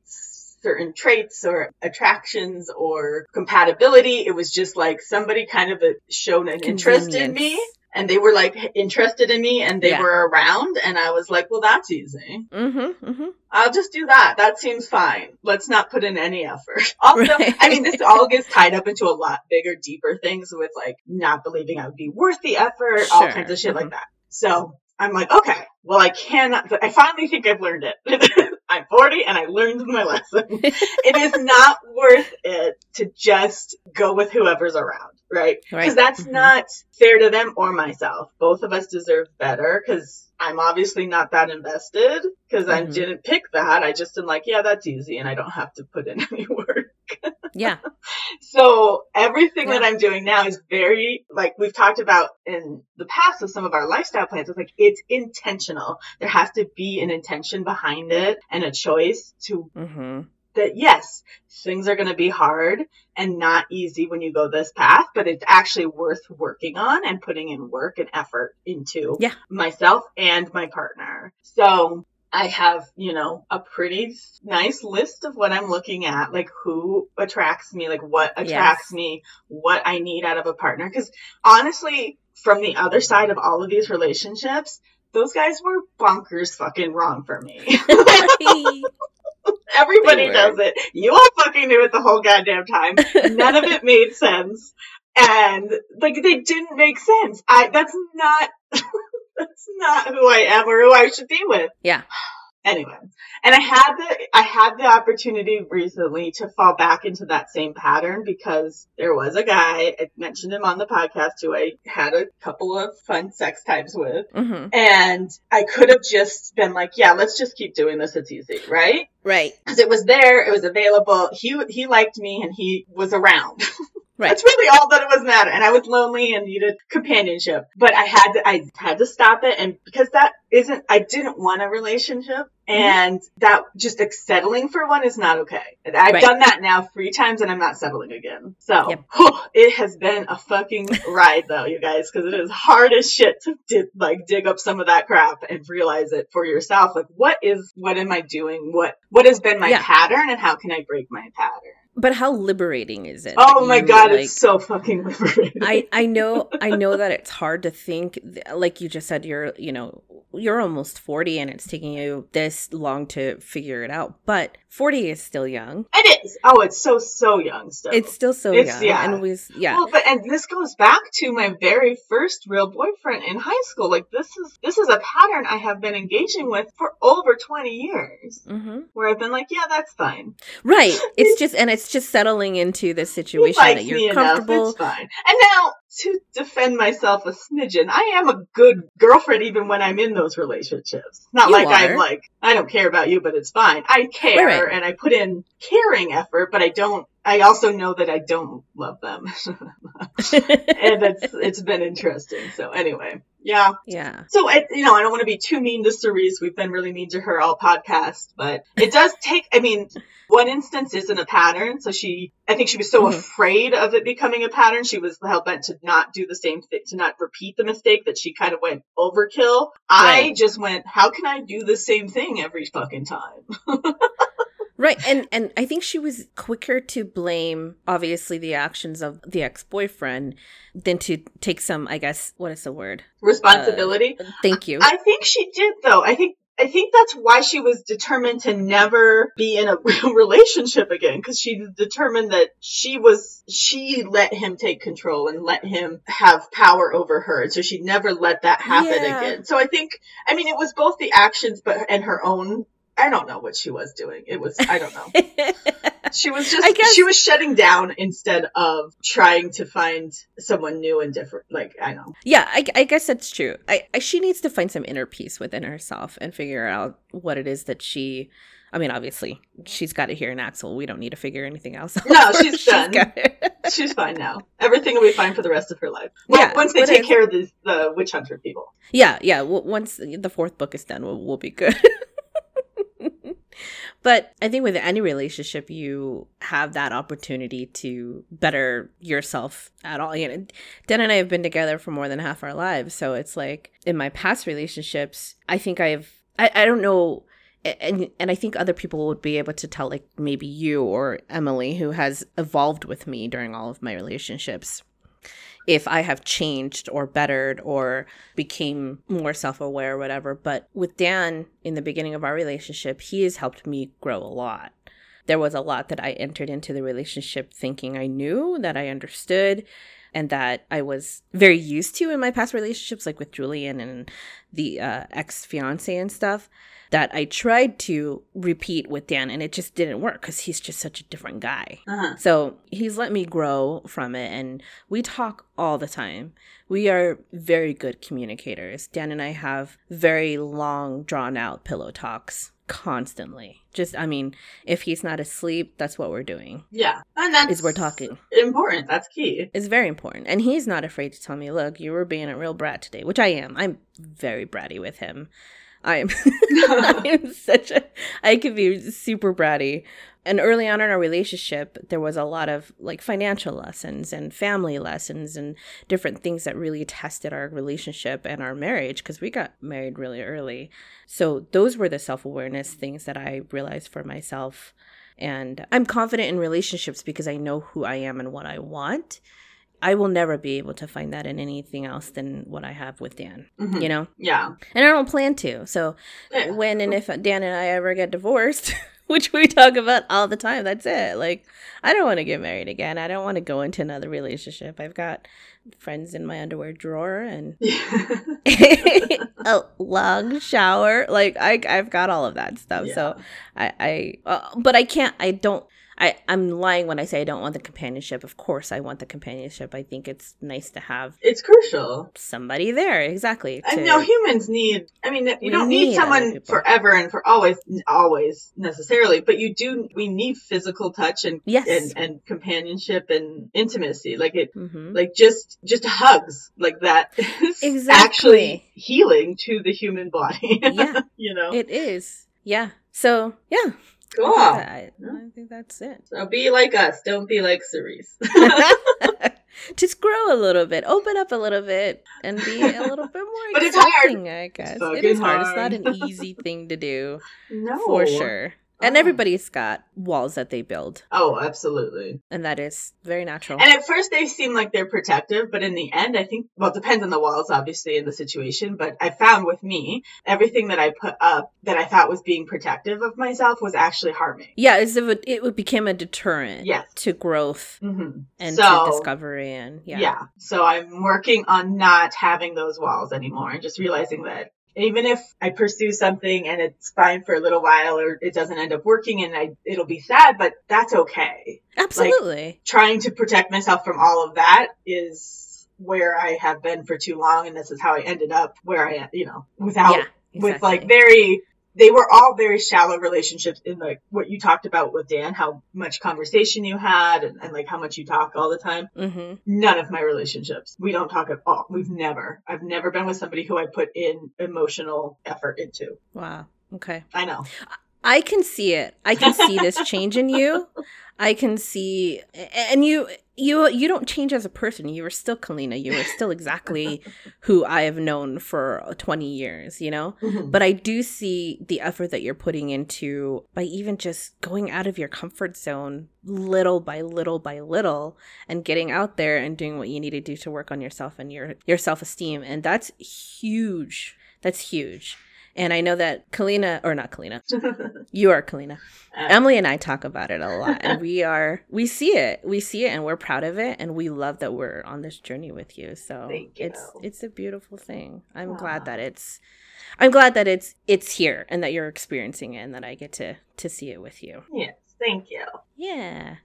certain traits or attractions or compatibility. It was just like somebody kind of shown an interest in me and they were like interested in me and they yeah. were around and I was like, well, that's easy. Mm-hmm, mm-hmm. I'll just do that. That seems fine. Let's not put in any effort. Also, right. I mean, this all gets tied up into a lot bigger, deeper things with like not believing I would be worth the effort, sure. all kinds of shit mm-hmm. like that. So I'm like, okay, well, I cannot, I finally think I've learned it. I'm 40 and I learned my lesson. it is not worth it to just go with whoever's around, right? Because right. that's mm-hmm. not fair to them or myself. Both of us deserve better because I'm obviously not that invested because mm-hmm. I didn't pick that. I just am like, yeah, that's easy and I don't have to put in any work. yeah. So everything yeah. that I'm doing now is very, like we've talked about in the past with some of our lifestyle plans, it's like, it's intentional. There has to be an intention behind it and a choice to, mm-hmm. That yes, things are going to be hard and not easy when you go this path, but it's actually worth working on and putting in work and effort into yeah. myself and my partner. So I have, you know, a pretty nice list of what I'm looking at, like who attracts me, like what attracts yes. me, what I need out of a partner. Cause honestly, from the other side of all of these relationships, those guys were bonkers fucking wrong for me. Everybody does it. You all fucking knew it the whole goddamn time. None of it made sense. And like they didn't make sense. I that's not that's not who I am or who I should be with. Yeah. Anyway, and I had the I had the opportunity recently to fall back into that same pattern because there was a guy I mentioned him on the podcast who I had a couple of fun sex times with, mm-hmm. and I could have just been like, yeah, let's just keep doing this. It's easy, right? Right. Because it was there, it was available. He he liked me, and he was around. Right. That's really all that it was matter. And I was lonely and needed companionship. But I had to, I had to stop it. And because that isn't, I didn't want a relationship. Mm-hmm. And that just like, settling for one is not okay. I've right. done that now three times and I'm not settling again. So yep. whew, it has been a fucking ride though, you guys, because it is hard as shit to di- like dig up some of that crap and realize it for yourself. Like what is, what am I doing? What, what has been my yeah. pattern and how can I break my pattern? But how liberating is it? Oh my god, like, it's so fucking liberating. I I know I know that it's hard to think like you just said you're, you know, you're almost 40 and it's taking you this long to figure it out. But 40 is still young. It is. Oh, it's so so young still. It's still so it's, young. Yeah. And was yeah. Well, but and this goes back to my very first real boyfriend in high school. Like this is this is a pattern I have been engaging with for over 20 years. Mm-hmm. Where I've been like, yeah, that's fine. Right. It's just and it's just settling into the situation that you're comfortable. Enough. It's fine. And now to defend myself a smidgen, I am a good girlfriend even when I'm in those relationships. Not you like are. I'm like, I don't care about you, but it's fine. I care right, right. and I put in caring effort, but I don't I also know that I don't love them. and it's it's been interesting. So anyway, yeah. Yeah. So it, you know, I don't want to be too mean to Cerise. We've been really mean to her all podcast, but it does take I mean, one instance isn't a pattern. So she I think she was so mm-hmm. afraid of it becoming a pattern. She was hell bent to not do the same thing, to not repeat the mistake that she kind of went overkill. Right. I just went, how can I do the same thing every fucking time? Right. And and I think she was quicker to blame obviously the actions of the ex-boyfriend than to take some, I guess, what is the word? Responsibility. Uh, thank you. I think she did though. I think I think that's why she was determined to never be in a real relationship again because she determined that she was she let him take control and let him have power over her so she never let that happen yeah. again so i think i mean it was both the actions but and her own I don't know what she was doing. It was I don't know. she was just guess, she was shutting down instead of trying to find someone new and different. Like I know. Yeah, I, I guess that's true. I, I she needs to find some inner peace within herself and figure out what it is that she. I mean, obviously, she's got it here in Axel. We don't need to figure anything else out. No, she's, she's done. she's fine now. Everything will be fine for the rest of her life. Well, yeah, once they take care of the, the witch hunter people. Yeah, yeah. once the fourth book is done, we'll, we'll be good. But I think with any relationship, you have that opportunity to better yourself at all. You know, Dan and I have been together for more than half our lives. So it's like in my past relationships, I think I've, I, I don't know. And and I think other people would be able to tell, like maybe you or Emily, who has evolved with me during all of my relationships if I have changed or bettered or became more self aware or whatever. But with Dan in the beginning of our relationship, he has helped me grow a lot. There was a lot that I entered into the relationship thinking I knew, that I understood, and that I was very used to in my past relationships, like with Julian and the uh, ex fiance and stuff that I tried to repeat with Dan and it just didn't work because he's just such a different guy. Uh-huh. So he's let me grow from it and we talk all the time. We are very good communicators. Dan and I have very long, drawn out pillow talks constantly. Just, I mean, if he's not asleep, that's what we're doing. Yeah. And that's is we're talking. Important. That's key. It's very important. And he's not afraid to tell me, look, you were being a real brat today, which I am. I'm very bratty with him. I'm I'm such a I could be super bratty. And early on in our relationship, there was a lot of like financial lessons and family lessons and different things that really tested our relationship and our marriage because we got married really early. So those were the self-awareness things that I realized for myself. And I'm confident in relationships because I know who I am and what I want. I will never be able to find that in anything else than what I have with Dan. Mm-hmm. You know? Yeah. And I don't plan to. So yeah. when and if Dan and I ever get divorced, which we talk about all the time, that's it. Like, I don't want to get married again. I don't want to go into another relationship. I've got friends in my underwear drawer and a long shower. Like I, I've got all of that stuff. Yeah. So I, I, uh, but I can't. I don't I, I'm lying when I say I don't want the companionship. Of course, I want the companionship. I think it's nice to have. It's crucial. Somebody there, exactly. To, I know humans need. I mean, you don't need, need someone forever and for always, always necessarily, but you do. We need physical touch and yes, and, and companionship and intimacy. Like it, mm-hmm. like just just hugs like that. exactly. actually healing to the human body. yeah, you know, it is. Yeah. So yeah, Cool. I think, that, I, I think that's it. So be like us. Don't be like Cerise. Just grow a little bit, open up a little bit, and be a little bit more but it's hard. I guess. It's it is hard. hard. It's not an easy thing to do. No. For sure. And oh. everybody's got walls that they build. Oh, absolutely. And that is very natural. And at first they seem like they're protective, but in the end, I think, well, it depends on the walls, obviously, in the situation. But I found with me, everything that I put up that I thought was being protective of myself was actually harming. Yeah, as if it, it became a deterrent yes. to growth mm-hmm. and so, to discovery. And yeah. Yeah. So I'm working on not having those walls anymore and just realizing that even if I pursue something and it's fine for a little while or it doesn't end up working and I, it'll be sad, but that's okay. Absolutely. Like, trying to protect myself from all of that is where I have been for too long. And this is how I ended up where I am, you know, without, yeah, exactly. with like very they were all very shallow relationships in like what you talked about with Dan, how much conversation you had and, and like how much you talk all the time. Mm-hmm. None of my relationships. We don't talk at all. We've never. I've never been with somebody who I put in emotional effort into. Wow. Okay. I know. I can see it. I can see this change in you. I can see, and you, you, you don't change as a person. You are still Kalina. You are still exactly who I have known for twenty years. You know, mm-hmm. but I do see the effort that you're putting into by even just going out of your comfort zone, little by little by little, and getting out there and doing what you need to do to work on yourself and your your self esteem, and that's huge. That's huge. And I know that Kalina, or not Kalina, you are Kalina. Uh, Emily and I talk about it a lot, and we are we see it, we see it, and we're proud of it, and we love that we're on this journey with you. So you. it's it's a beautiful thing. I'm Aww. glad that it's I'm glad that it's it's here and that you're experiencing it, and that I get to to see it with you. Yes, thank you. Yeah.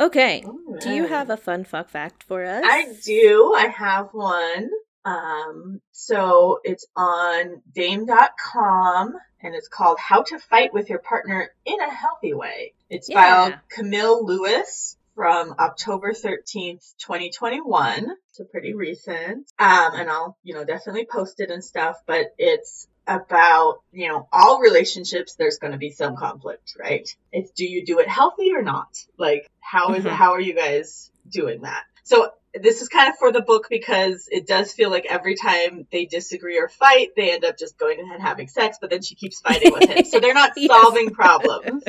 Okay. Right. Do you have a fun fuck fact for us? I do. I have one. Um, so it's on dame.com and it's called How to Fight with Your Partner in a Healthy Way. It's yeah. by Camille Lewis from October 13th, 2021. So pretty recent. Um, and I'll, you know, definitely post it and stuff, but it's about, you know, all relationships, there's going to be some conflict, right? It's do you do it healthy or not? Like, how is Mhm. it, how are you guys doing that? So this is kind of for the book because it does feel like every time they disagree or fight, they end up just going and having sex, but then she keeps fighting with him. So they're not Yes. solving problems.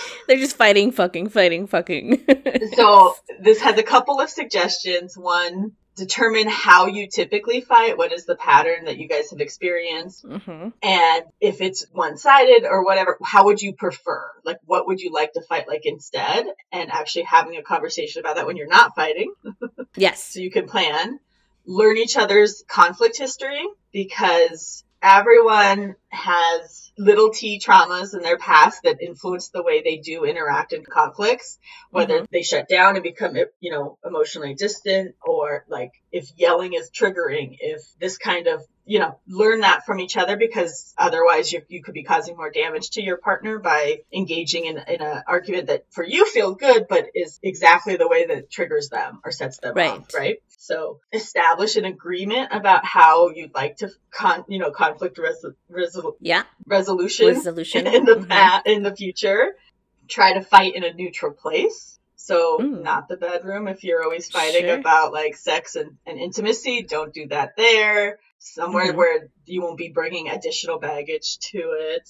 They're just fighting, fucking, fighting, fucking. So this has a couple of suggestions. One, determine how you typically fight. What is the pattern that you guys have experienced? hmm And if it's one sided or whatever, how would you prefer? Like, what would you like to fight like instead? And actually having a conversation about that when you're not fighting Yes. so you can plan. Learn each other's conflict history because everyone has little t traumas in their past that influence the way they do interact in conflicts, whether mm-hmm. they shut down and become, you know, emotionally distant or like if yelling is triggering, if this kind of, you know, learn that from each other because otherwise you, you could be causing more damage to your partner by engaging in, in an argument that for you feel good, but is exactly the way that triggers them or sets them Right. off, right? So establish an agreement about how you'd like to con, you know, conflict resol- resol- Yeah. resolution Resolution. in the Mhm. past, in the future. Try to fight in a neutral place. So Mm. not the bedroom. If you're always fighting Sure. about like sex and, and intimacy, don't do that there. Somewhere Mhm. where you won't be bringing additional baggage to it.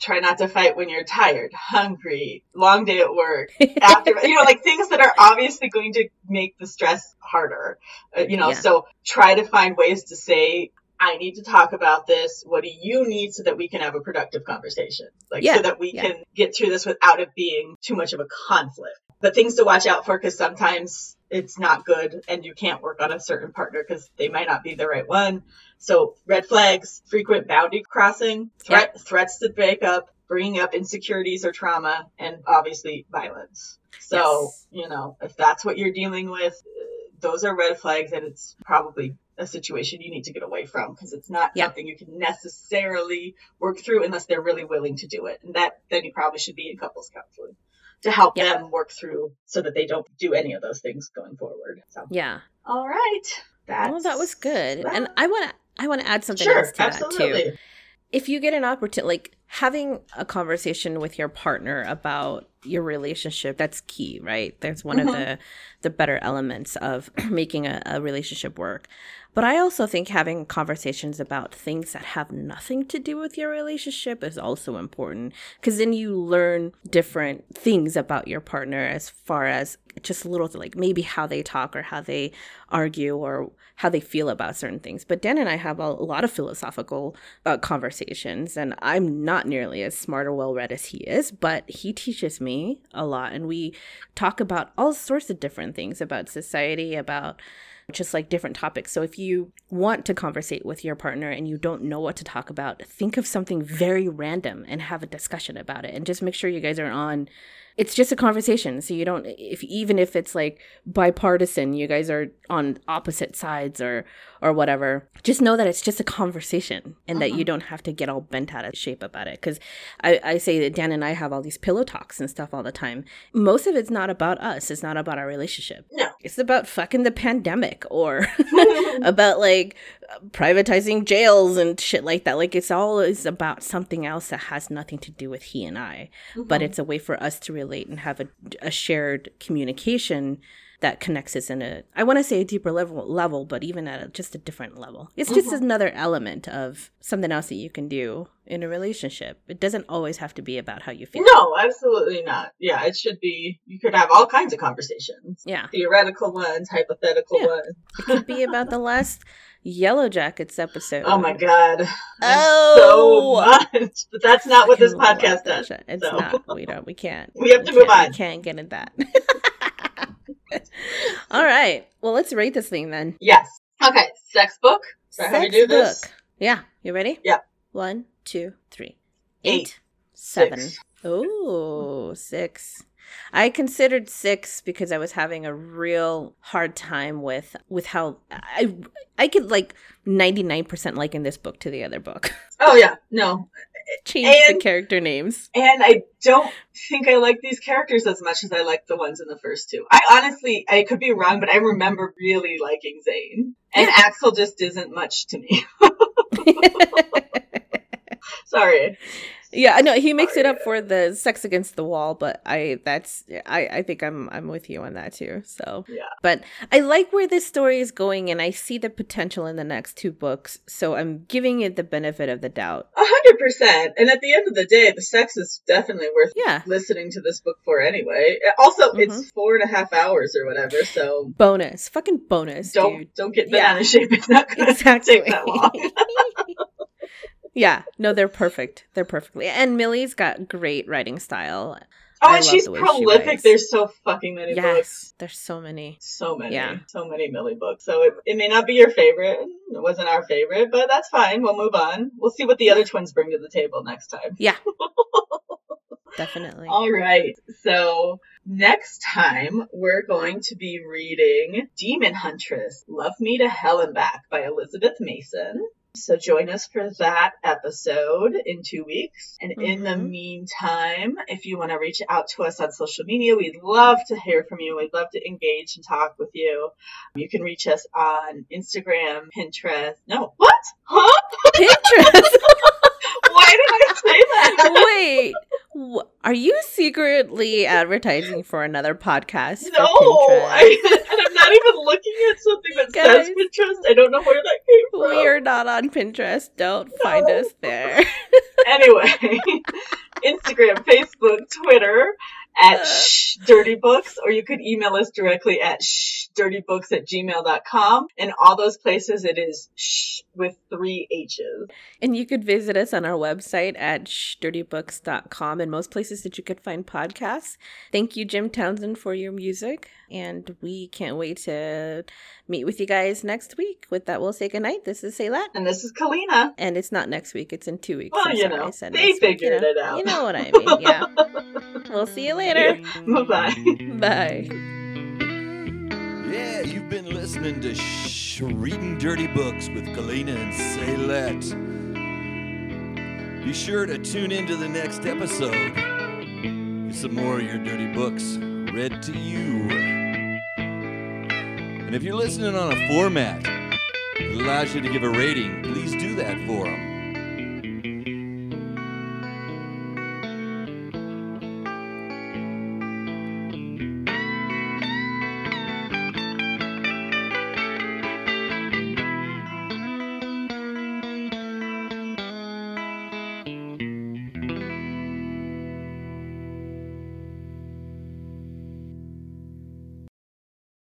Try not to fight when you're tired, hungry, long day at work, after you know like things that are obviously going to make the stress harder uh, you know Yeah. so try to find ways to say i need to talk about this what do you need so that we can have a productive conversation like Yeah, so that we yeah. can get through this without it being too much of a conflict but things to watch out for because sometimes it's not good and you can't work on a certain partner because they might not be the right one so red flags frequent boundary crossing threat threats to break up bringing up insecurities or trauma and obviously violence so, Yes. you know, if that's what you're dealing with, those are red flags and it's probably a situation you need to get away from because it's not Yeah. something you can necessarily work through unless they're really willing to do it. And that then you probably should be in couples counseling to help Yeah. them work through so that they don't do any of those things going forward. So, Yeah. all right. That's, Well, that was good. And. I want to I want to add something sure, else to that too. if you get an opportunity like having a conversation with your partner about your relationship that's key right? That's one Mhm. of the the better elements of making a, a relationship work. But i also think having conversations about things that have nothing to do with your relationship is also important because then you learn different things about your partner as far as just little like maybe how they talk or how they argue or how they feel about certain things. But dan and i have a, a lot of philosophical uh, conversations and i'm not nearly as smart or well read as he is but he teaches me a lot and we talk about all sorts of different things about society about just like different topics. So if you want to conversate with your partner and you don't know what to talk about think of something very random and have a discussion about it and just make sure you guys are on it's just a conversation. So you don't if even if it's like bipartisan you guys are on opposite sides or or whatever just know that it's just a conversation and that you don't have to get all bent out of shape about it. Because I, I say that dan and i have all these pillow talks and stuff all the time. Most of it's not about us. It's not about our relationship. No. it's about fucking the pandemic or about like privatizing jails and shit like that. Like it's always about something else that has nothing to do with he and i. But Mhm. it's a way for us to relate and have a, a shared communication that connects us in a i want to say a deeper level level but even at a, just a different level it's just Mhm. another element of something else that you can do in a relationship it doesn't always have to be about how you feel no, absolutely not. Yeah, it should be, you could have all kinds of conversations. yeah Theoretical ones, hypothetical Yeah. ones. it could be about the last yellow jackets episode Oh my god. Oh! So much. But that's not what this podcast does. It's so. not. We don't. We can't. We have to move on. We can't get in that. All right. Well, let's rate this thing then. Yes. Okay. Sex book. That how we Sex do this? book. Yeah. You ready? Yeah. One, two, three, Eight. eight, seven. Six. Oh, six. I considered six because I was having a real hard time with with how I I could like ninety nine percent liken this book to the other book. Oh yeah. No. Change the character names. And I don't think I like these characters as much as I like the ones in the first two. I honestly, I could be wrong, but I remember really liking Zane. And Axel just isn't much to me. Sorry. Yeah, I know he makes it up for the sex against the wall, but I that's I I think I'm I'm with you on that too. So Yeah. but I like where this story is going, and I see the potential in the next two books. So I'm giving it the benefit of the doubt. A hundred percent. And at the end of the day, the sex is definitely worth Yeah, listening to this book for anyway. Also, Mhm. it's four and a half hours or whatever, so bonus, fucking bonus, don't dude. don't get Yeah. banana shape. It's not gonna Exactly. take that long. yeah, no, they're perfect. They're perfectly. And Milly's got great writing style. Oh, I and she's the way she prolific. There's so fucking many books. Yes, there's so many. So many. Yeah. So many Milly books. So it, it may not be your favorite. It wasn't our favorite, but that's fine. We'll move on. We'll see what the other twins bring to the table next time. Yeah. Definitely. All right. So next time we're going to be reading Demon Huntress, Love Me to Hell and Back by Elizabeth Mason. So join us for that episode in two weeks. And in the Mhm. meantime, if you want to reach out to us on social media, we'd love to hear from you. We'd love to engage and talk with you. You can reach us on Instagram, Pinterest. No, what? Huh? Pinterest. Why did I say that? Wait, are you secretly advertising for another podcast? No, I, and I'm not even looking at something that Guys. says Pinterest. I don't know where that came from. we are not on Pinterest. Don't find us there. Anyway, Instagram, Facebook, Twitter at Uh. Shh Dirty Books, or you could email us directly at shdirtybooks at gmail.com. And all those places, it is shh with three H's. And you could visit us on our website at shdirtybooks.com and most places that you could find podcasts. Thank you, Jim Townsend, for your music. And we can't wait to meet with you guys next week. With that, we'll say goodnight. This is Saylat. And this is Kalina. And it's not next week, it's in two weeks. Well, I'm you know, they next week, you figured know. it out. You know what I mean. Yeah. we'll see you later. Bye-bye. Bye. Yeah, you've been listening to Shh, Reading Dirty Books with Kalina and Saylet. Be sure to tune into the next episode. Get some more of your dirty books read to you. And if you're listening on a format that allows you to give a rating, please do that for them.